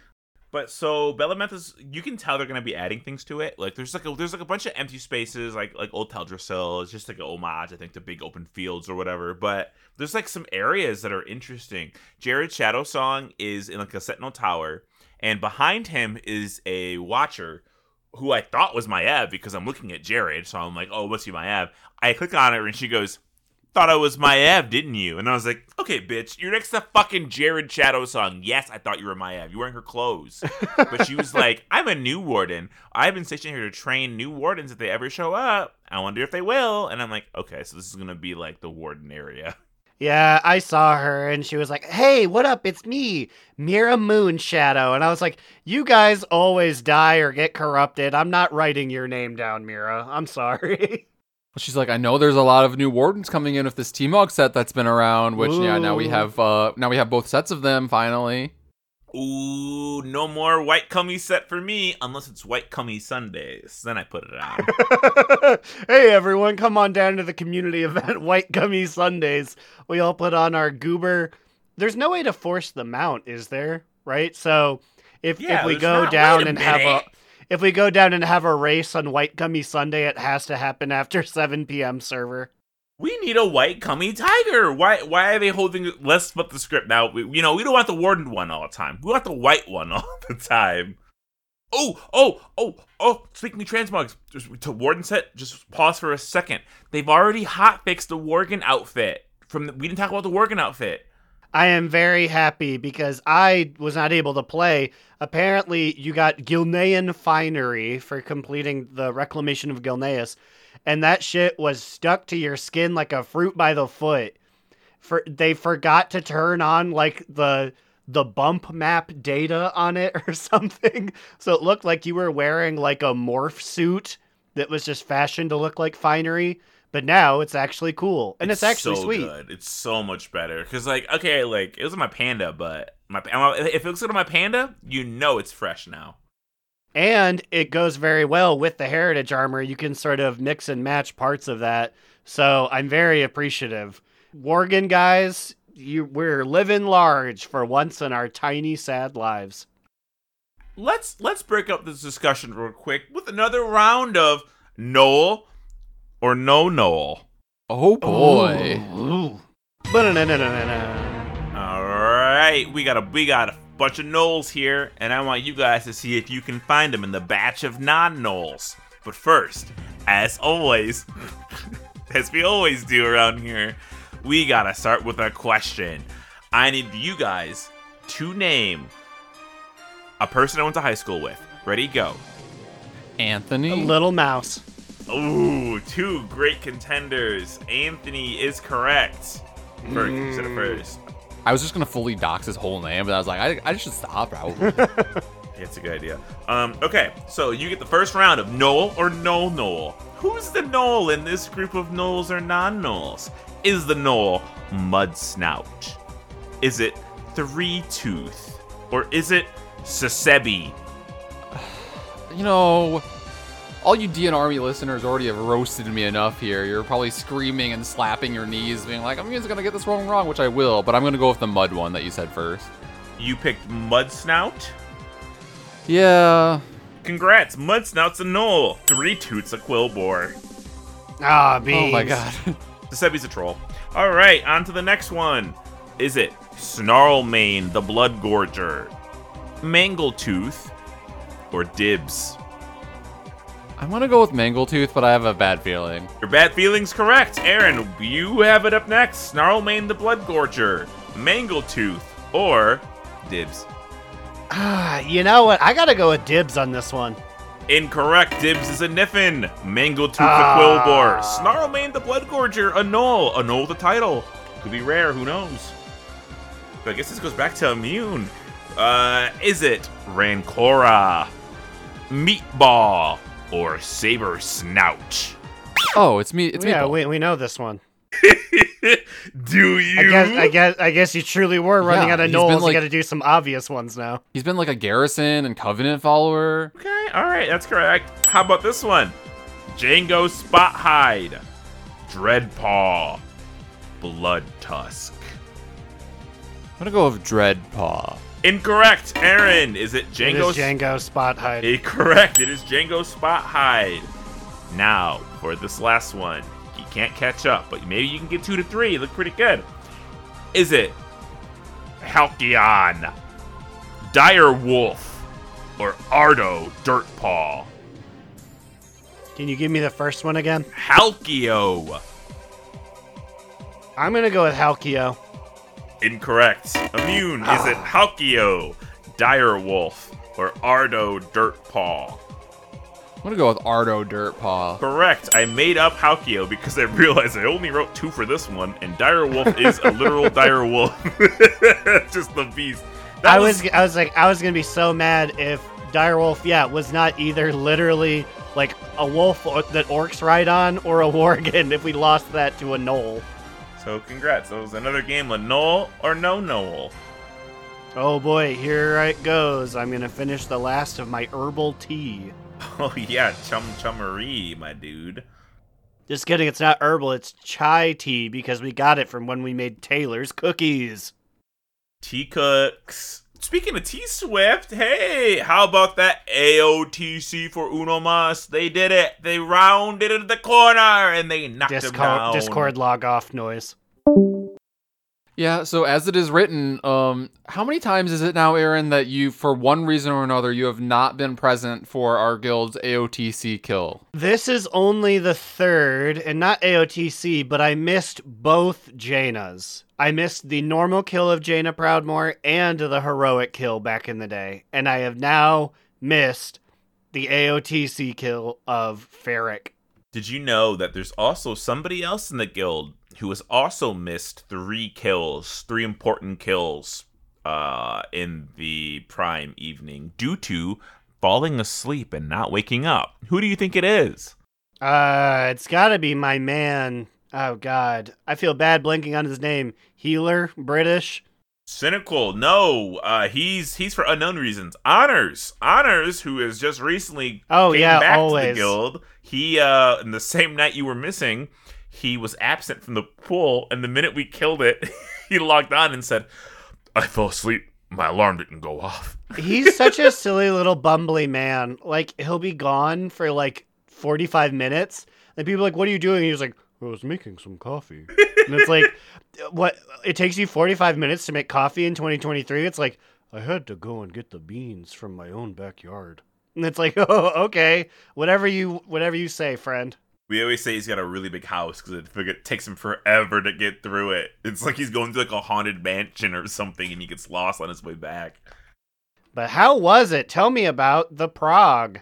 But so Bel'ameth is you can tell they're gonna be adding things to it. Like there's like a there's like a bunch of empty spaces, like like old Teldrassil. It's just like an homage, I think, to big open fields or whatever. But there's like some areas that are interesting. Jarod Shadowsong is in like a Sentinel Tower, and behind him is a Watcher who I thought was Maev because I'm looking at Jarod, so I'm like, oh, what's he Maev? I click on her and she goes, thought I was Maev, didn't you? And I was like, okay, bitch, you're next to fucking Jarod Shadowsong. Yes, I thought you were Maev. You're wearing her clothes. [LAUGHS] but she was like, I'm a new warden. I've been stationed here to train new wardens if they ever show up. I wonder if they will. And I'm like, okay, so this is gonna be like the warden area. Yeah, I saw her and she was like, "Hey, what up? It's me, Mira Moon Shadow." And I was like, "You guys always die or get corrupted. I'm not writing your name down, Mira. I'm sorry." [LAUGHS] She's like, "I know there's a lot of new wardens coming in with this T-Mog set that's been around, which yeah, now we have uh now we have both sets of them finally." Ooh, no more white cummy set for me unless it's white cummy Sundays. Then I put it on. [LAUGHS] hey everyone, come on down to the community [LAUGHS] event White Gummy Sundays. We all put on our goober. There's no way to force the mount, is there? Right? So if Yeah, if we go down Wait a and have a minute. If we go down and have a race on White Gummy Sunday, it has to happen after [LAUGHS] 7 p.m. server. We need a white cummy tiger. Why? Why are they holding? Let's the script now. We, you know, we don't want the warden one all the time. We want the white one [LAUGHS] all the time. Oh, oh, oh, oh! Speaking of transmogs, just to warden set. Just pause for a second. They've already hot fixed the Worgen outfit. From the, we didn't talk about the Worgen outfit. I am very happy because I was not able to play. Apparently, you got Gilnean Finery for completing the reclamation of Gilneas, and that shit was stuck to your skin like a fruit by the foot. For they forgot to turn on like the the bump map data on it [LAUGHS] or something, so it looked like you were wearing like a morph suit that was just fashioned to look like Finery. But now it's actually cool, and it's, actually so sweet. Good. It's so much better because, like, okay, like it was my panda, but my if it looks good on my panda, you know it's fresh now. And it goes very well with the heritage armor. You can sort of mix and match parts of that. So I'm very appreciative. Worgen guys, you we're living large for once in our tiny sad lives. let's let's break up this discussion real quick with another round of Noel or no Noel. Oh boy. All right, we got a we got a bunch of Noels here, and I want you guys to see if you can find them in the batch of non-Noels. But first, as always, [LAUGHS] as we always do around here, we gotta start with a question. I need you guys to name a person I went to high school with. Ready, go. Anthony. A little mouse. Ooh, two great contenders. Anthony is correct. First, you said it first. I was just gonna fully dox his whole name, but I was like, I, I should stop. Probably. [LAUGHS] It's a good idea. Um, okay, so you get the first round of Noel or no Noel. Who's the Noel in this group of Noels or non Noels? Is the Noel Mud Snout? Is it Three Tooth? Or is it Sasebi. [SIGHS] You know, all you DN Army listeners already have roasted me enough here. You're probably screaming and slapping your knees, being like, I'm just gonna get this one wrong, which I will, but I'm gonna go with the mud one that you said first. You picked Mud Snout. Yeah. Congrats, Mud Snout's a null. Three toots a Quilboar. Ah, beans. Oh my god. [LAUGHS] Sasebi's a troll. All right, on to the next one. Is it Snarlmane the Blood Gorger, Mangletooth, or Dibs? I'm gonna go with Mangletooth, but I have a bad feeling. Your bad feeling's correct. Aaron, you have it up next. Snarlmane the Blood Gorger, Mangletooth, or Dibs. Ah, [SIGHS] you know what? I gotta go with dibs on this one. Incorrect. Dibs is a Niffen. Mangletooth Ah. the Quilboar. Snarlmane the Blood Gorger. A Null. A Null the title. Could be rare. Who knows? But I guess this goes back to Immune. Uh, is it Rancora, Meatball, or Saber Snout? Oh, it's me. It's yeah, Meatball. we, we know this one. [LAUGHS] Do you? I guess I guess I guess you truly were running Yeah, out of he's been, gnolls. like- you got to do some obvious ones now. He's been like a Garrison and Covenant follower. Okay, all right, that's correct. How about this one? Django Spot Hide, Dreadpaw, Blood Tusk. I'm gonna go with Dreadpaw. Incorrect, Aaron. Is it It Django? is Django Spot Hide. Correct. It is Django Spot Hide. Now for this last one, you can't catch up, but maybe you can get two to three. You look pretty good. Is it Halcyon, Dire Wolf, or Ardo Dirtpaw? Can you give me the first one again? Halkio. I'm gonna go with Halkio. Incorrect. Immune. Is ah. it Halkio, Dire Wolf, or Ardo Dirtpaw? I'm gonna go with Ardo Dirtpaw. Correct. I made up Halkio because I realized I only wrote two for this one, and Dire Wolf is a literal [LAUGHS] dire wolf. [LAUGHS] Just the beast. That I was I was like I was gonna be so mad if Direwolf, yeah, was not either literally like a wolf that orcs ride on or a [LAUGHS] worgen if we lost that to a gnoll. So congrats. That was another game of Null or No Null. Oh boy, here it goes. I'm gonna finish the last of my herbal tea. [LAUGHS] Oh yeah, Chum Chummery, my dude. Just kidding, it's not herbal, it's chai tea because we got it from when we made Taylor's cookies. T Cooks. Speaking of T Swift, hey, how about that AOTC for Uno Mas? They did it. They rounded into the corner and they knocked him Discord, down. Discord log off noise. Yeah, so as it is written, um, how many times is it now, Aaron, that you, for one reason or another, you have not been present for our guild's AOTC kill? This is only the third, and not AOTC, but I missed both Jaina's. I missed the normal kill of Jaina Proudmoore and the heroic kill back in the day, and I have now missed the AOTC kill of Fyrakk. Did you know that there's also somebody else in the guild who has also missed three kills, three important kills, uh, in the prime evening due to falling asleep and not waking up? Who do you think it is? Uh, it's gotta be my man. Oh god, I feel bad blanking on his name. Healer, British. Cynical, no. Uh, he's he's for unknown reasons. Honors, honors, who has just recently Oh, yeah, back to always. the guild. He uh, in the same night you were missing, he was absent from the pool, and the minute we killed it, [LAUGHS] he logged on and said, "I fell asleep. My alarm didn't go off." He's such a [LAUGHS] silly little bumbly man. Like he'll be gone for like 45 minutes, and people are like, "What are you doing?" He's like, "I was making some coffee." and it's like, [LAUGHS] what? It takes you 45 minutes to make coffee in 2023. It's like I had to go and get the beans from my own backyard. And it's like, [LAUGHS] oh, okay, whatever you whatever you say, friend. We always say he's got a really big house because it, it takes him forever to get through it. It's like he's going to like a haunted mansion or something, and he gets lost on his way back. But how was it? Tell me about the Prague.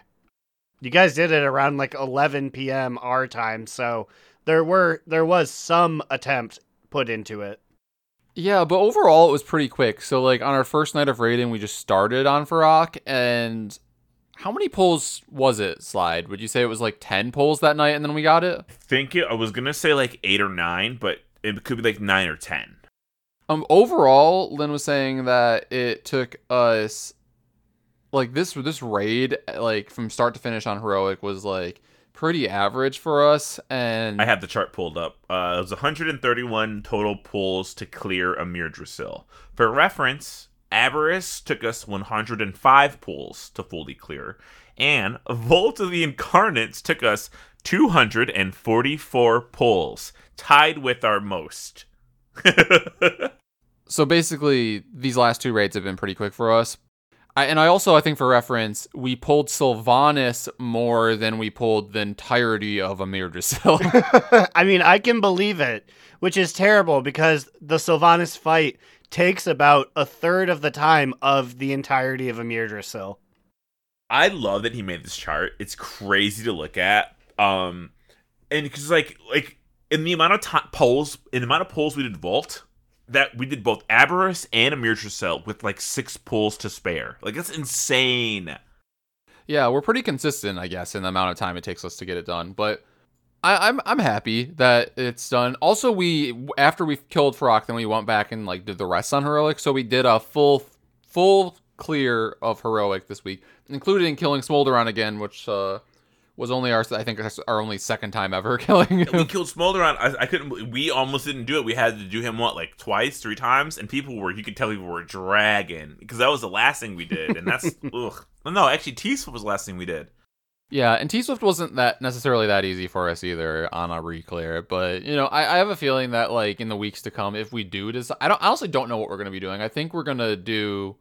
You guys did it around like 11 p.m. our time, so there were there was some attempt put into it. Yeah, but overall it was pretty quick. So like on our first night of raiding, we just started on Fyrakk, and how many pulls was it? Slide? Would you say it was like ten pulls that night, and then we got it? think it. I was gonna say like eight or nine, but it could be like nine or ten. Um, overall, Lynn was saying that it took us like this this raid like from start to finish on heroic was like pretty average for us and I had the chart pulled up. Uh, it was 131 total pulls to clear Amirdrassil. For reference, Aberrus took us 105 pulls to fully clear, and Vault of the Incarnates took us 244 pulls, tied with our most. [LAUGHS] so basically these last two raids have been pretty quick for us I, and I also I think for reference we pulled Sylvanas more than we pulled the entirety of Amirdrassil. [LAUGHS] [LAUGHS] I mean, I can believe it, which is terrible because the Sylvanas fight takes about a third of the time of the entirety of Amirdrassil. I love that he made this chart. It's crazy to look at. Um, and because like like in the amount of time polls, in the amount of polls we did vault, that we did both Aberrus and Amirdrassil with like six pulls to spare. Like that's insane. Yeah, we're pretty consistent, I guess, in the amount of time it takes us to get it done. But I, am I'm, I'm happy that it's done. Also, we after we killed Fyrakk, then we went back and like did the rest on heroic. So we did a full full clear of heroic this week, including killing Smolderon again, which uh, was only our I think our only second time ever [LAUGHS] killing him. We killed Smolderon. I, I couldn't. We almost didn't do it. We had to do him what like twice, three times, and people were you could tell people were dragging because that was the last thing we did, and that's [LAUGHS] ugh. No, actually, T Swift was the last thing we did. Yeah, and T Swift wasn't that necessarily that easy for us either on a reclear, but you know, I, I have a feeling that like in the weeks to come, if we do this, I don't I honestly don't know what we're gonna be doing. I think we're gonna do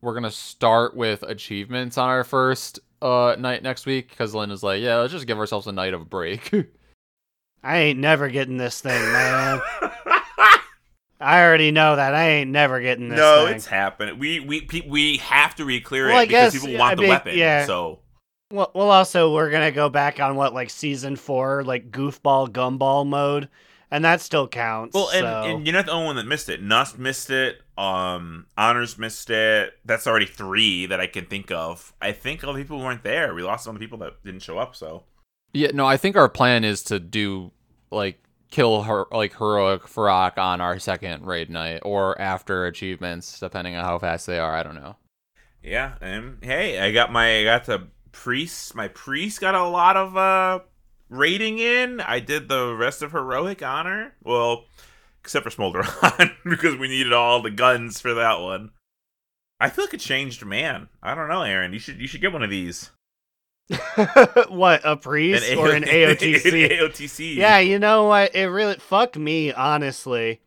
we're gonna start with achievements on our first uh night next week because Lynn is like, yeah, let's just give ourselves a night of break. [LAUGHS] I ain't never getting this thing, man. I already know that I ain't never getting this. No, thing. it's happening. We we we have to reclear well, it because guess, people want I the mean, weapon. Yeah. So well, well, also we're gonna go back on what like season four, like goofball gumball mode, and that still counts. Well, and, so. and you're not the only one that missed it. Nust missed it. Um, Honors missed it. That's already three that I can think of. I think all the people weren't there. We lost some of the people that didn't show up. So yeah, no, I think our plan is to do like kill her like heroic Fyrakk on our second raid night or after achievements, depending on how fast they are. I don't know. Yeah, and hey, I got my I got the priest. My priest got a lot of uh rating in. I did the rest of heroic honor. Well, except for Smolderon [LAUGHS] because we needed all the guns for that one. I feel like a changed man. I don't know, Aaron. You should you should get one of these. [LAUGHS] what a priest an or an AOTC? [LAUGHS] AOTC. Yeah, you know what? It really fuck me, honestly.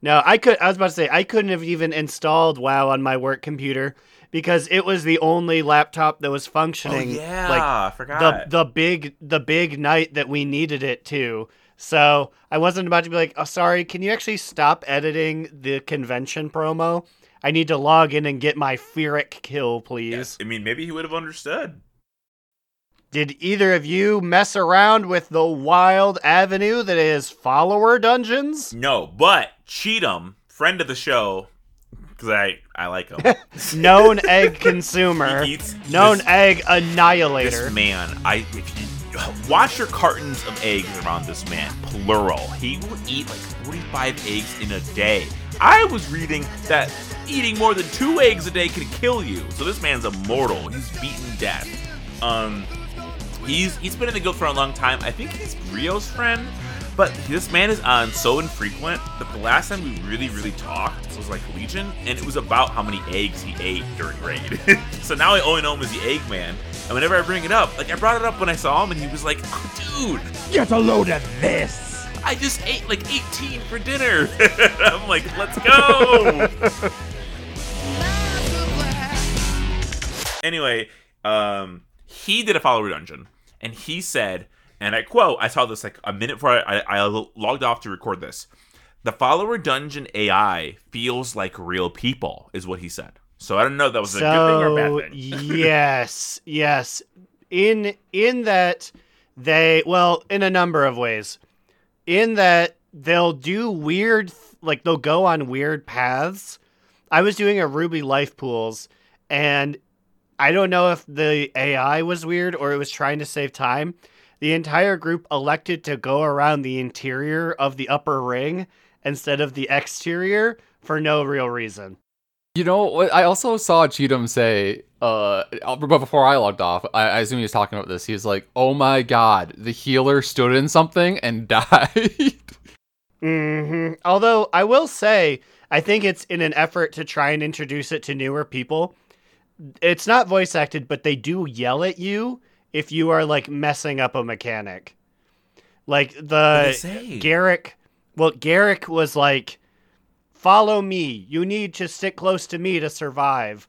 No, I could. I was about to say I couldn't have even installed WoW on my work computer because it was the only laptop that was functioning. Oh, yeah, like I forgot the the big the big night that we needed it to. So I wasn't about to be like, oh, sorry, can you actually stop editing the convention promo? I need to log in and get my Fyrakk kill, please. I mean, maybe he would have understood. Did either of you mess around with the wild avenue that is follower dungeons? No, but Cheatham, friend of the show, because I, I like him. [LAUGHS] known egg consumer. [LAUGHS] known this, egg annihilator. This man, I Watch your cartons of eggs around this man, plural. He will eat like 45 eggs in a day. I was reading that eating more than two eggs a day can kill you. So this man's immortal. He's beaten death. Um, he's he's been in the guild for a long time. I think he's Rio's friend, but this man is on so infrequent that the last time we really really talked was like Legion, and it was about how many eggs he ate during raid. [LAUGHS] so now I only know him as the Eggman. And whenever I bring it up, like I brought it up when I saw him, and he was like, oh, "Dude, get a load of this." I just ate like 18 for dinner. [LAUGHS] I'm like, let's go. [LAUGHS] anyway, um, he did a follower dungeon, and he said, and I quote, I saw this like a minute before I, I, I logged off to record this. The follower dungeon AI feels like real people, is what he said. So I don't know if that was so, a good thing or bad thing. [LAUGHS] yes, yes. In in that they well, in a number of ways. In that they'll do weird like they'll go on weird paths. I was doing a Ruby life pools and I don't know if the AI was weird or it was trying to save time. The entire group elected to go around the interior of the upper ring instead of the exterior for no real reason. You know, what- I also saw Cheatham say, uh, but before I logged off, I, I assume he was talking about this. He was like, "Oh my god, the healer stood in something and [LAUGHS] died." hmm Although I will say, I think it's in an effort to try and introduce it to newer people. It's not voice acted, but they do yell at you if you are like messing up a mechanic. Like the? Garrick, well, Garrick was like, "Follow me. You need to stick close to me to survive."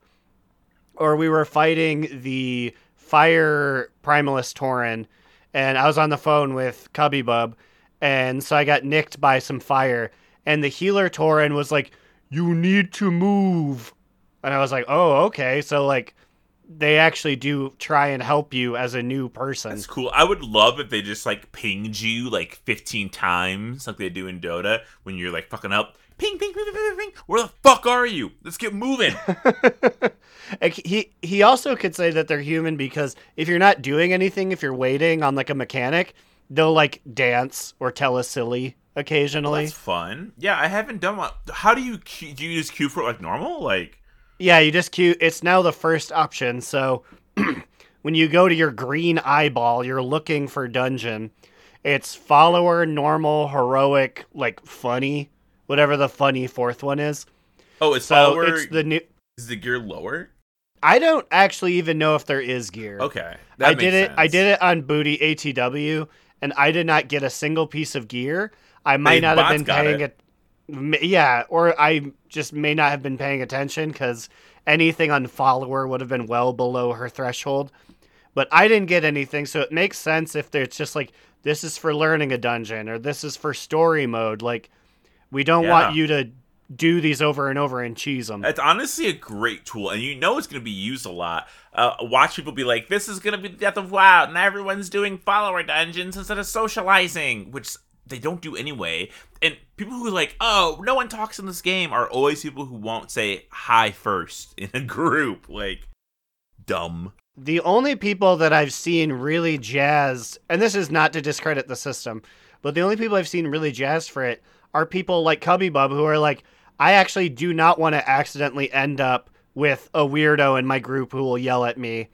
Or we were fighting the fire primalist Torin and I was on the phone with Cubby Bub, and so I got nicked by some fire, and the healer Torin was like, "You need to move," and I was like, "Oh, okay." So like, they actually do try and help you as a new person. That's cool. I would love if they just like pinged you like 15 times, like they do in Dota, when you're like fucking up. Ping, ping, ping, ping, ping, ping. Where the fuck are you? Let's get moving. [LAUGHS] He he also could say that they're human because if you're not doing anything, if you're waiting on like a mechanic, they'll like dance or tell a silly occasionally. That's fun. Yeah, I haven't done one. How do you do? You just queue for it like normal? Like, Yeah, you just queue. It's now the first option. So [CLEARS THROAT] when you go to your green eyeball, you're looking for dungeon. It's follower, normal, heroic, like funny, whatever the funny fourth one is. oh, it's So follower. it's the new. is the gear lower? I don't actually even know if there is gear. Okay, I did it. I did it on Booty ATW, and I did not get a single piece of gear. I might Hey, not have been paying it. it. Yeah, or I just may not have been paying attention because anything on follower would have been well below her threshold. But I didn't get anything, so it makes sense if it's just like this is for learning a dungeon or this is for story mode. Like we don't Yeah. want you to do these over and over and cheese them. It's honestly a great tool, and you know it's going to be used a lot. Uh, watch people be like, "This is going to be the death of WoW," and everyone's doing follower dungeons instead of socializing, which they don't do anyway. And people who are like, "Oh, no one talks in this game," are always people who won't say hi first in a [LAUGHS] group. Like, dumb. The only people that I've seen really jazzed, and this is not to discredit the system, but the only people I've seen really jazzed for it are people like Cubby Bub who are like, I actually do not want to accidentally end up with a weirdo in my group who will yell at me,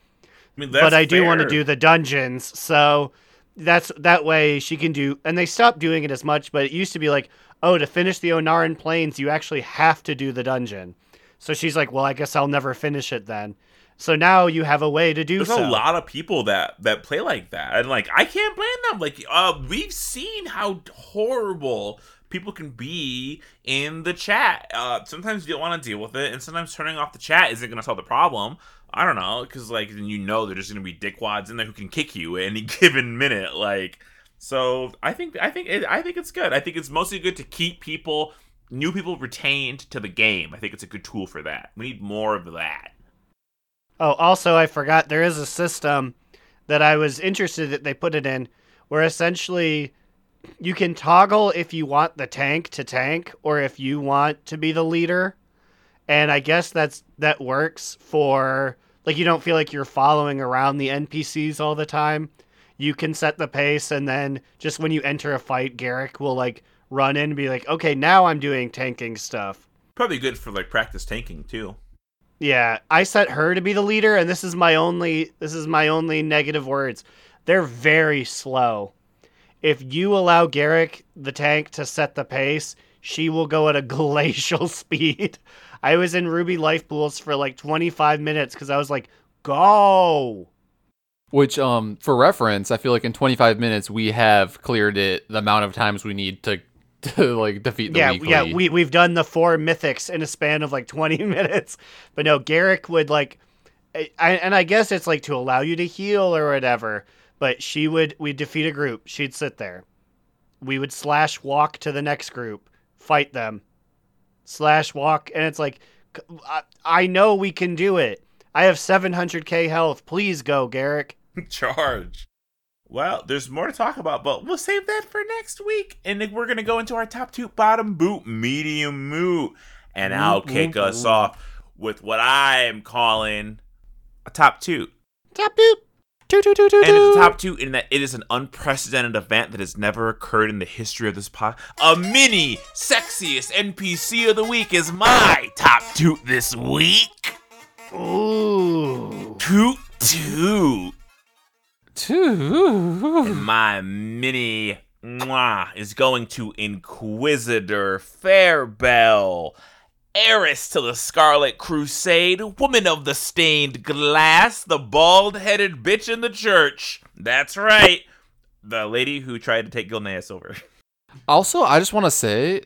I mean, that's but I do want to do the dungeons. So that's that way she can do, and they stopped doing it as much, but it used to be like, oh, to finish the Ohn'ahran Plains, you actually have to do the dungeon. So she's like, well, I guess I'll never finish it then. So now you have a way to do There's so. a lot of people that that play like that, and like I can't blame them. Like, uh, we've seen how horrible people can be in the chat. Uh, sometimes you don't want to deal with it, and sometimes turning off the chat isn't going to solve the problem. I don't know, because like then you know there's to be dickwads in there who can kick you [LAUGHS] any given minute. Like, so I think I think it, I think it's good. I think it's mostly good to keep people, new people retained to the game. I think it's a good tool for that. We need more of that. Oh, also, I forgot there is a system that I was interested that they put it in where essentially you can toggle if you want the tank to tank or if you want to be the leader. And I guess that's that works for like you don't feel like you're following around the NPCs all the time. You can set the pace and then just when you enter a fight, Garrick will like run in and be like, "Okay, now I'm doing tanking stuff." Probably good for like practice tanking too. Yeah, I set her to be the leader, and this is my only this is my only negative words. They're very slow. If you allow Garrick the tank to set the pace, she will go at a [LAUGHS] glacial speed. I was in Ruby Life Pools for like 25 minutes because I was like, go. Which, um, for reference, I feel like in 25 minutes we have cleared it the amount of times we need to, [LAUGHS] to like defeat the yeah, weekly. yeah, we we've done the four mythics in a span of like 20 [LAUGHS] minutes. But no, Garrick would like I, I- and I guess it's like to allow you to heal or whatever, but she would we'd defeat a group, she'd sit there. We would slash walk to the next group, fight them. Slash walk and it's like I know we can do it. I have 700k health. Please go, Garrick. [LAUGHS] Charge. Well, there's more to talk about, but we'll save that for next week. And then we're gonna go into our top two, bottom boot, medium moot, and I'll Moot, kick us off with what I am calling a top two. Top boop. And it's toot. top two in that it is an unprecedented event that has never occurred in the history of this pod. A mini sexiest NPC of the week is my top two this week. Ooh. Toot toot. Toot. My mini mwah, is going to Inquisitor Fairbell, heiress to the Scarlet Crusade, woman of the stained glass, the bald headed bitch in the church. That's right. The lady who tried to take Gilneas over. Also, I just want to say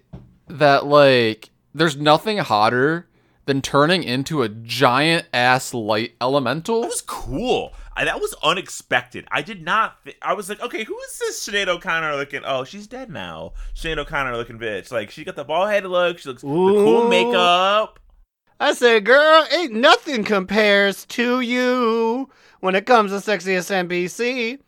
that like there's nothing hotter than turning into a giant ass light elemental. That was cool. I, that was unexpected. I did not. Th- I was like, okay, who is this Sinead O'Connor looking? Oh, she's dead now. Sinead O'Connor looking bitch. Like she got the bald head look. She looks the cool makeup. I said, girl, ain't nothing compares to you when it comes to sexiest NPC.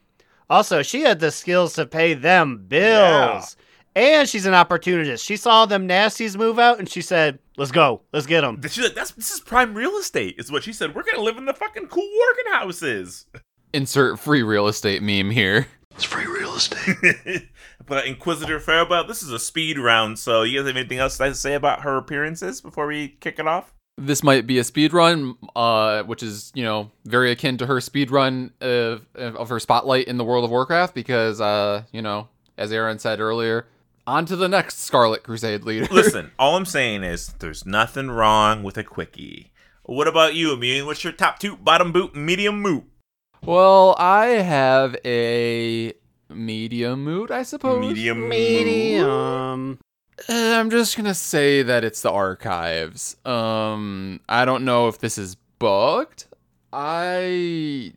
Also, she had the skills to pay them bills. And she's an opportunist. She saw them nasties move out and she said, let's go. Let's get them. She's like, that's this is prime real estate. Is what she said. We're gonna live in the fucking cool working houses. Insert free real estate meme here. It's free real estate. [LAUGHS] but Inquisitor Fairbell, this is a speed round. So you guys have anything else to say about her appearances before we kick it off? This might be a speed run, uh, which is you know very akin to her speed run of, of her spotlight in the World of Warcraft, because uh, you know, as Aaron said earlier, on to the next Scarlet Crusade leader. Listen, [LAUGHS] all I'm saying is there's nothing wrong with a quickie. What about you, Immune? What's your top two, bottom boot, medium moot? well, I have a medium mood, I suppose. Medium. Medium. Uh, I'm just gonna say that it's the archives. Um, I don't know if this is bugged. I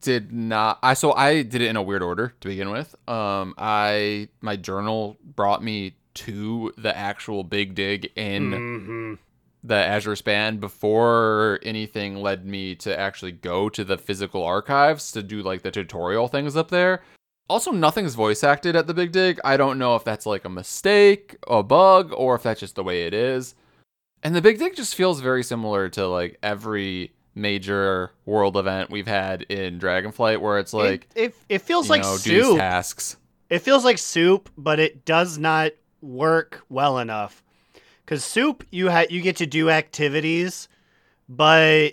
did not. I so I did it in a weird order to begin with. Um, I my journal brought me to the actual big dig in hmm the Azure Span before anything led me to actually go to the physical archives to do like the tutorial things up there. Also, nothing's voice acted at the Big Dig. I don't know if that's like a mistake, a bug, or if that's just the way it is. And the Big Dig just feels very similar to like every major world event we've had in Dragonflight, where it's like it, it, it feels you like know, soup. tasks. It feels like soup, but it does not work well enough. Cause soup, you ha- you get to do activities, but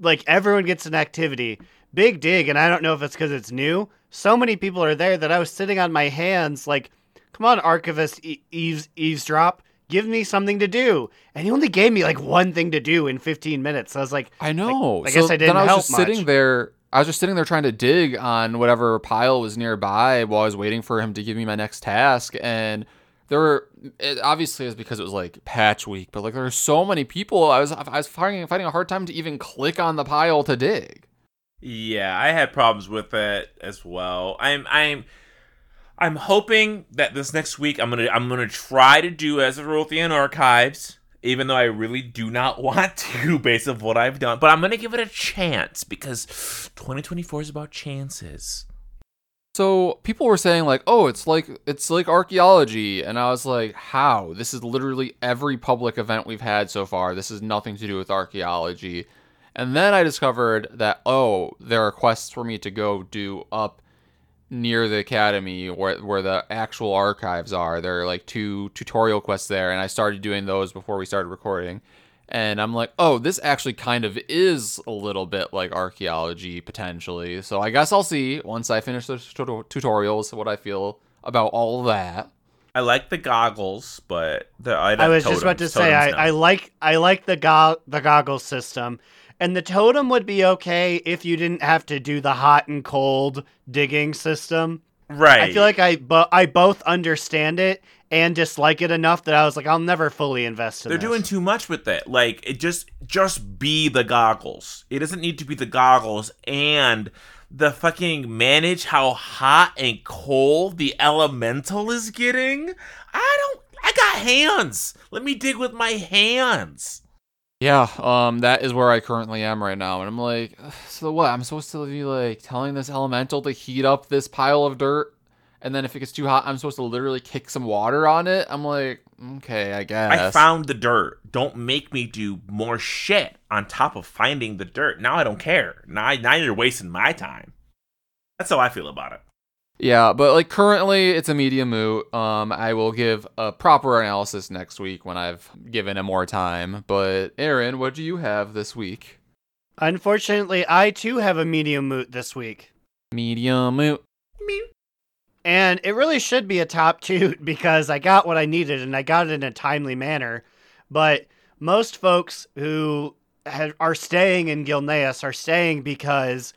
like everyone gets an activity. Big dig, and I don't know if it's because it's new. So many people are there that I was sitting on my hands, like, "Come on, archivist e- eaves eavesdrop, give me something to do." And he only gave me like one thing to do in 15 minutes. So I was like, I know. I so guess I didn't then I was help just sitting there. I was just sitting there trying to dig on whatever pile was nearby while I was waiting for him to give me my next task. And there were it obviously it was because it was like patch week, but like there were so many people. I was I was finding finding a hard time to even click on the pile to dig. Yeah, I had problems with it as well. I'm I'm I'm hoping that this next week I'm gonna I'm gonna try to do as Azerothian archives, even though I really do not [LAUGHS] want to based on what I've done. But I'm gonna give it a chance because 2024 is about chances. So people were saying like, "Oh, it's like it's like archaeology," and I was like, "How? This is literally every public event we've had so far. This has nothing to do with archaeology." And then I discovered that oh, there are quests for me to go do up near the academy where where the actual archives are. There are like two tutorial quests there, and I started doing those before we started recording. And I'm like, oh, this actually kind of is a little bit like archaeology potentially. So I guess I'll see once I finish the tuto- tutorials what I feel about all that. I like the goggles, but the I was just about to say I, I like I like the go- the goggle system, and the totem would be okay if you didn't have to do the hot and cold digging system. right. I feel like I but I both understand it and dislike it enough that I was like I'll never fully invest in. It. They're this. doing too much with it. Like it just just be the goggles. It doesn't need to be the goggles and the fucking manage how hot and cold the elemental is getting. I don't I got hands. Let me dig with my hands. Yeah, um, that is where I currently am right now, and I'm like, so what? I'm supposed to be like telling this elemental to heat up this pile of dirt, and then if it gets too hot, I'm supposed to literally kick some water on it. I'm like, okay, I guess. I found the dirt. Don't make me do more shit on top of finding the dirt. Now I don't care. Now, now you're wasting my time. That's how I feel about it. Yeah, but like currently it's a medium moot. Um, I will give a proper analysis next week when I've given it more time. But Aaron, what do you have this week? Unfortunately, I too have a medium moot this week. Medium moot. And it really should be a top two [LAUGHS] because I got what I needed and I got it in a timely manner. But most folks who have, are staying in Gilneas are staying because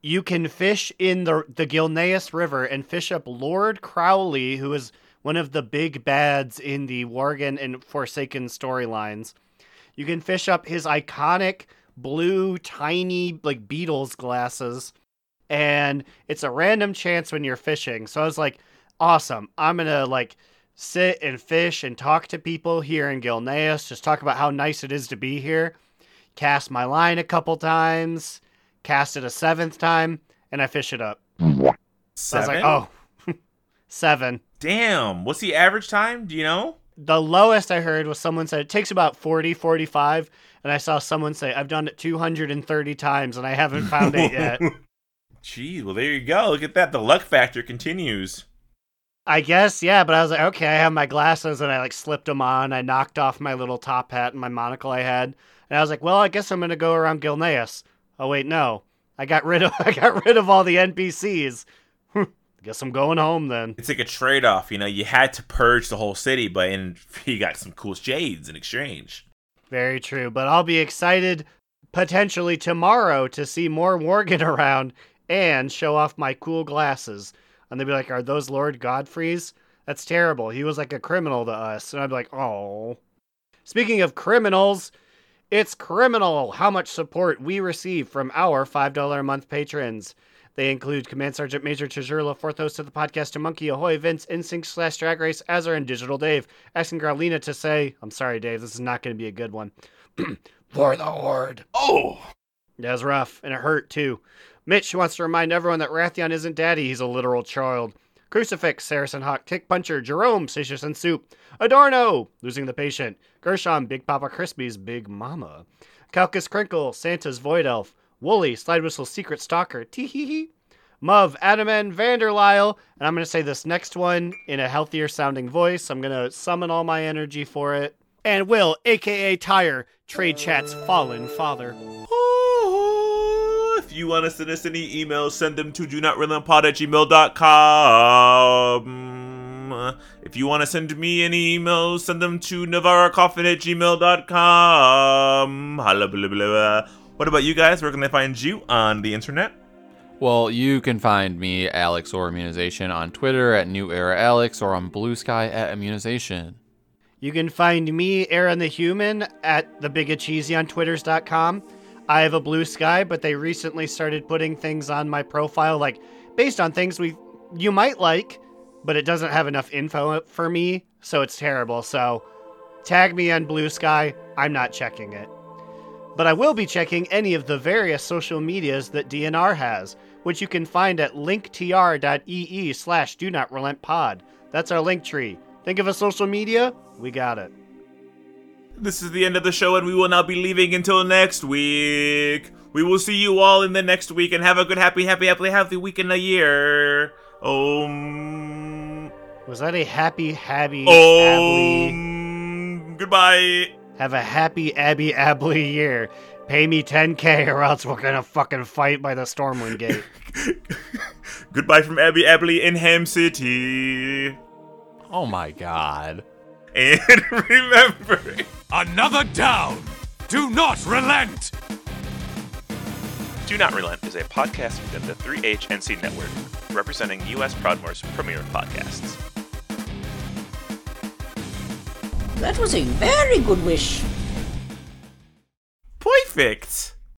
you can fish in the the Gilneas River and fish up Lord Crowley, who is one of the big bads in the Worgen and Forsaken storylines. You can fish up his iconic blue, tiny, like Beatles glasses, and it's a random chance when you're fishing. So I was like, awesome. I'm gonna like sit and fish and talk to people here in Gilneas, just talk about how nice it is to be here. Cast my line a couple times cast it a seventh time, and I fish it up. So I was like, oh, [LAUGHS] seven. Damn. What's the average time? Do you know? The lowest I heard was someone said it takes about 40, 45. And I saw someone say, I've done it 230 times and I haven't found it yet. [LAUGHS] Gee, well, there you go. Look at that. The luck factor continues. I guess, yeah, but I was like, okay, I have my glasses and I like slipped them on. I knocked off my little top hat and my monocle I had. And I was like, well, I guess I'm going to go around Gilneas. Oh wait, no. I got rid of [LAUGHS] I got rid of all the NPCs. Guess I'm going home then. It's like a trade off, you know. You had to purge the whole city, but in, [LAUGHS] you got some cool shades in exchange. Very true, but I'll be excited potentially tomorrow to see more Worgen [LAUGHS] around and show off my cool glasses. And they'd be like, "Are those Lord Godfrey's?" That's terrible. He was like a criminal to us, and I'd be like, "Oh." Speaking of criminals, it's criminal how much support we receive from our $5 a month patrons. They include Command Sergeant Major Chajurla, fourth host of the podcast, to Monkey Ahoy, Vince, Instinct slash Drag Race, Azar, and Digital Dave. Asking Growlina to say, I'm sorry, Dave, this is not going to be a good one. [CLEARS THROAT] For the Horde. Oh! That was rough, and it hurt too. Mitch wants to remind everyone that Wrathion isn't daddy, he's a literal child. Crucifix, Saracen Hawk, Kick Puncher, Jerome, Satious and Soup, Adorno, Losing the Patient, Gershon, Big Papa Crispy's Big Mama, Calcus Crinkle, Santa's Void Elf, Wooly, Slide Whistle Secret Stalker, tee hee hee, Muv, Vanderlyle, and I'm going to say this next one in a healthier sounding voice. I'm going to summon all my energy for it. And Will, aka Tire, Trade Chat's Fallen Father. If you want to send us any emails, send them to do not relentpod at gmail.com. If you want to send me any emails, send them to navarracoffin at gmail.com. Holla, blah, blah, blah. What about you guys? Where can they find you on the internet? Well, you can find me, Alex or Immunization, on Twitter at New Era Alex or on Blue Sky at Immunization. You can find me, Aaron the Human, at the Big Cheesy on Twitters.com. I have a blue sky, but they recently started putting things on my profile, like based on things we you might like, but it doesn't have enough info for me, so it's terrible. So tag me on Blue Sky. I'm not checking it. But I will be checking any of the various social medias that DNR has, which you can find at linktr.ee slash do not relent pod. That's our link tree. Think of a social media? We got it. This is the end of the show, and we will now be leaving until next week. We will see you all in the next week, and have a good, happy, happy, happy, happy week in the year. Um. Was that a happy, happy, Abley? Um. Goodbye. Have a happy Abby Abley year. Pay me 10k or else we're gonna fucking fight by the Stormwind [LAUGHS] Gate. Goodbye from Abby Abley in Ham City. Oh my god. And [LAUGHS] remember. Another down! Do not relent! Do Not Relent is a podcast within the 3HNC network, representing U.S. Proudmoore's premier podcasts. That was a very good wish. Perfect.